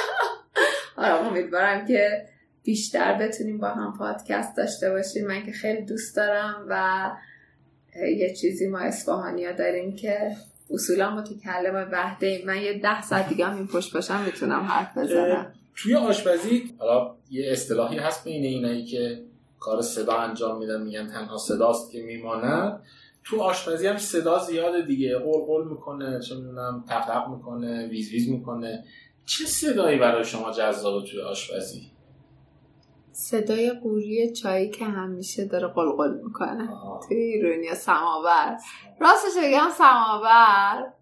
آره امیدوارم که بیشتر بتونیم با هم پادکست داشته باشیم. من که خیلی دوست دارم و یه چیزی ما اصفهانی ها داریم که اصولا متکلم وحده من یه ده ساعت دیگه هم این پشت باشم می‌تونم حرف بزنم.
توی آشپزی حالا یه اصطلاحی هست بین اینایی که کار صدا انجام میدن میگن تنها صداست که میماند. تو آشپزی هم صدا زیاده دیگه. قول می‌کنه چه می‌دونم تقلق می‌کنه ویز ویز می‌کنه. چه صدایی برای شما جذابه توی آشپزی؟
صدای قوری چایی که همیشه داره قلقل می‌کنه. توی ایرونیا سماور. راستش بگم سماور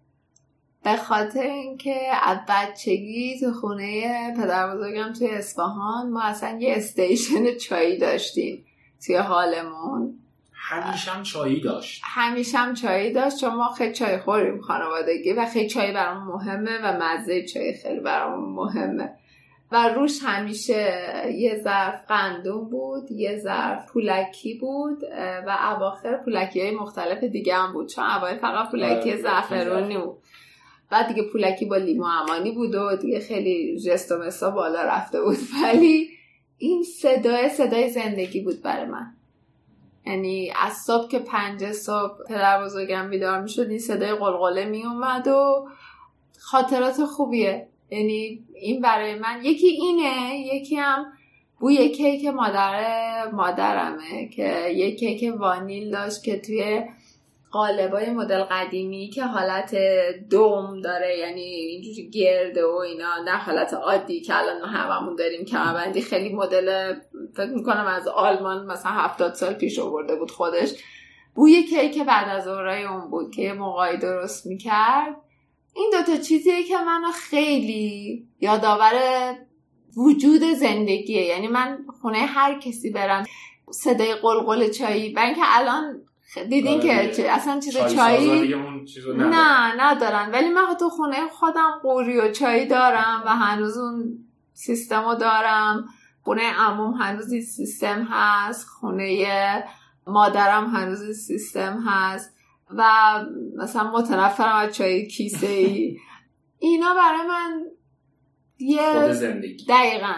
به خاطر اینکه از بچگی تو خونه پدر بزرگم توی اصفهان ما اصلا یه استیشن چایی داشتیم توی حالمون.
همیشه هم چایی داشت.
همیشه هم چایی داشت چون ما خیلی چای خوریم خانوادگی و خیلی چای برام مهمه و مزه چای خیلی برام مهمه. و روش همیشه یه ظرف قندون بود یه ظرف پولکی بود و اواخر پولکی های مختلف دیگه هم بود چون اوایل فقط پولکی آره، زعفرونی بود بعد دیگه پولکی با لیمو امانی بود و دیگه خیلی جست و مسا بالا رفته بود. ولی این صدای صدای زندگی بود برای من. یعنی از صبح که پنج صبح پدر بزرگم بیدار می شد این صدای قلقله می اومد و خاطرات خوبیه. یعنی این برای من یکی اینه یکی هم بوی کیک مادر مادرمه که یه کیک وانیل داشت که توی قالبای مدل قدیمی که حالت دوم داره یعنی اینجوری گرده و اینا نه حالت عادی که الان ما هممون داریم کمربندی خیلی مدل فکر می‌کنم از آلمان مثلا هفتاد سال پیش آورده بود خودش. بوی کیک بعد از اورای اون بود که یه موقعی درست می‌کرد. این دوتا چیزیه که منو خیلی یادآور وجود زندگیه. یعنی من خونه هر کسی برم صدای قلقل چایی. و اینکه الان دیدین که چه اصلا چیز چایی نه ندارن. ولی من تو خونه خودم قوری و چایی دارم و هنوز اون سیستم رو دارم. خونه عموم هنوز این سیستم هست. خونه مادرم هنوز این سیستم هست. و مثلا متنفرم از چای کیسه ای اینا برای من
یه زندگی.
دقیقا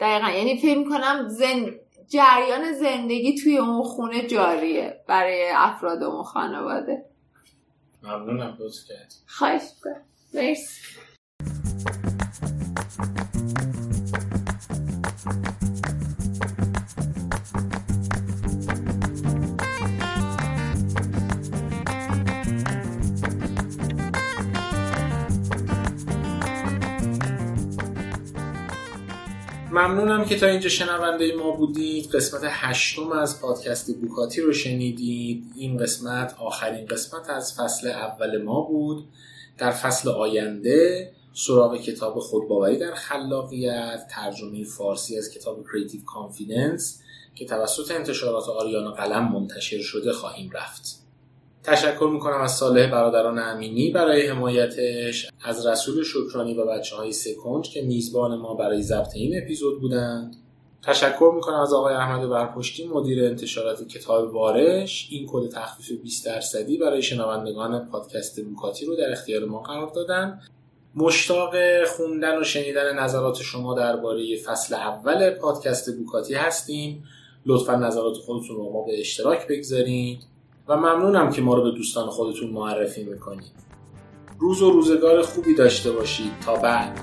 دقیقا. یعنی فکر کنم زن... جریان زندگی توی اون خونه جاریه برای افراد اون خانواده.
ممنونم دوست کرد
خواهش مرسی.
ممنونم که تا اینجا شنونده ما بودید. قسمت هشتم از پادکست بوکاتی رو شنیدید. این قسمت آخرین قسمت از فصل اول ما بود. در فصل آینده سراغ کتاب خودباوری در خلاقیت ترجمه فارسی از کتاب Creative Confidence که توسط انتشارات آریانا قلم منتشر شده خواهیم رفت. تشکر می‌کنم از صالح برادران امینی برای حمایتش از رسول شکرانی و بچه های سکنج که میزبان ما برای ضبط این اپیزود بودند. تشکر می‌کنم از آقای احمد برپشتی مدیر انتشارات کتاب وارش. این کد تخفیف 20 درصدی برای شنوندگان پادکست بوکاتی رو در اختیار ما قرار دادن. مشتاق خوندن و شنیدن نظرات شما درباره فصل اول پادکست بوکاتی هستیم. لطفا نظرات خودتون رو ما به اشتراک بگذارید. و ممنونم که ما رو به دوستان خودتون معرفی می‌کنید. روز و روزگار خوبی داشته باشید. تا بعد.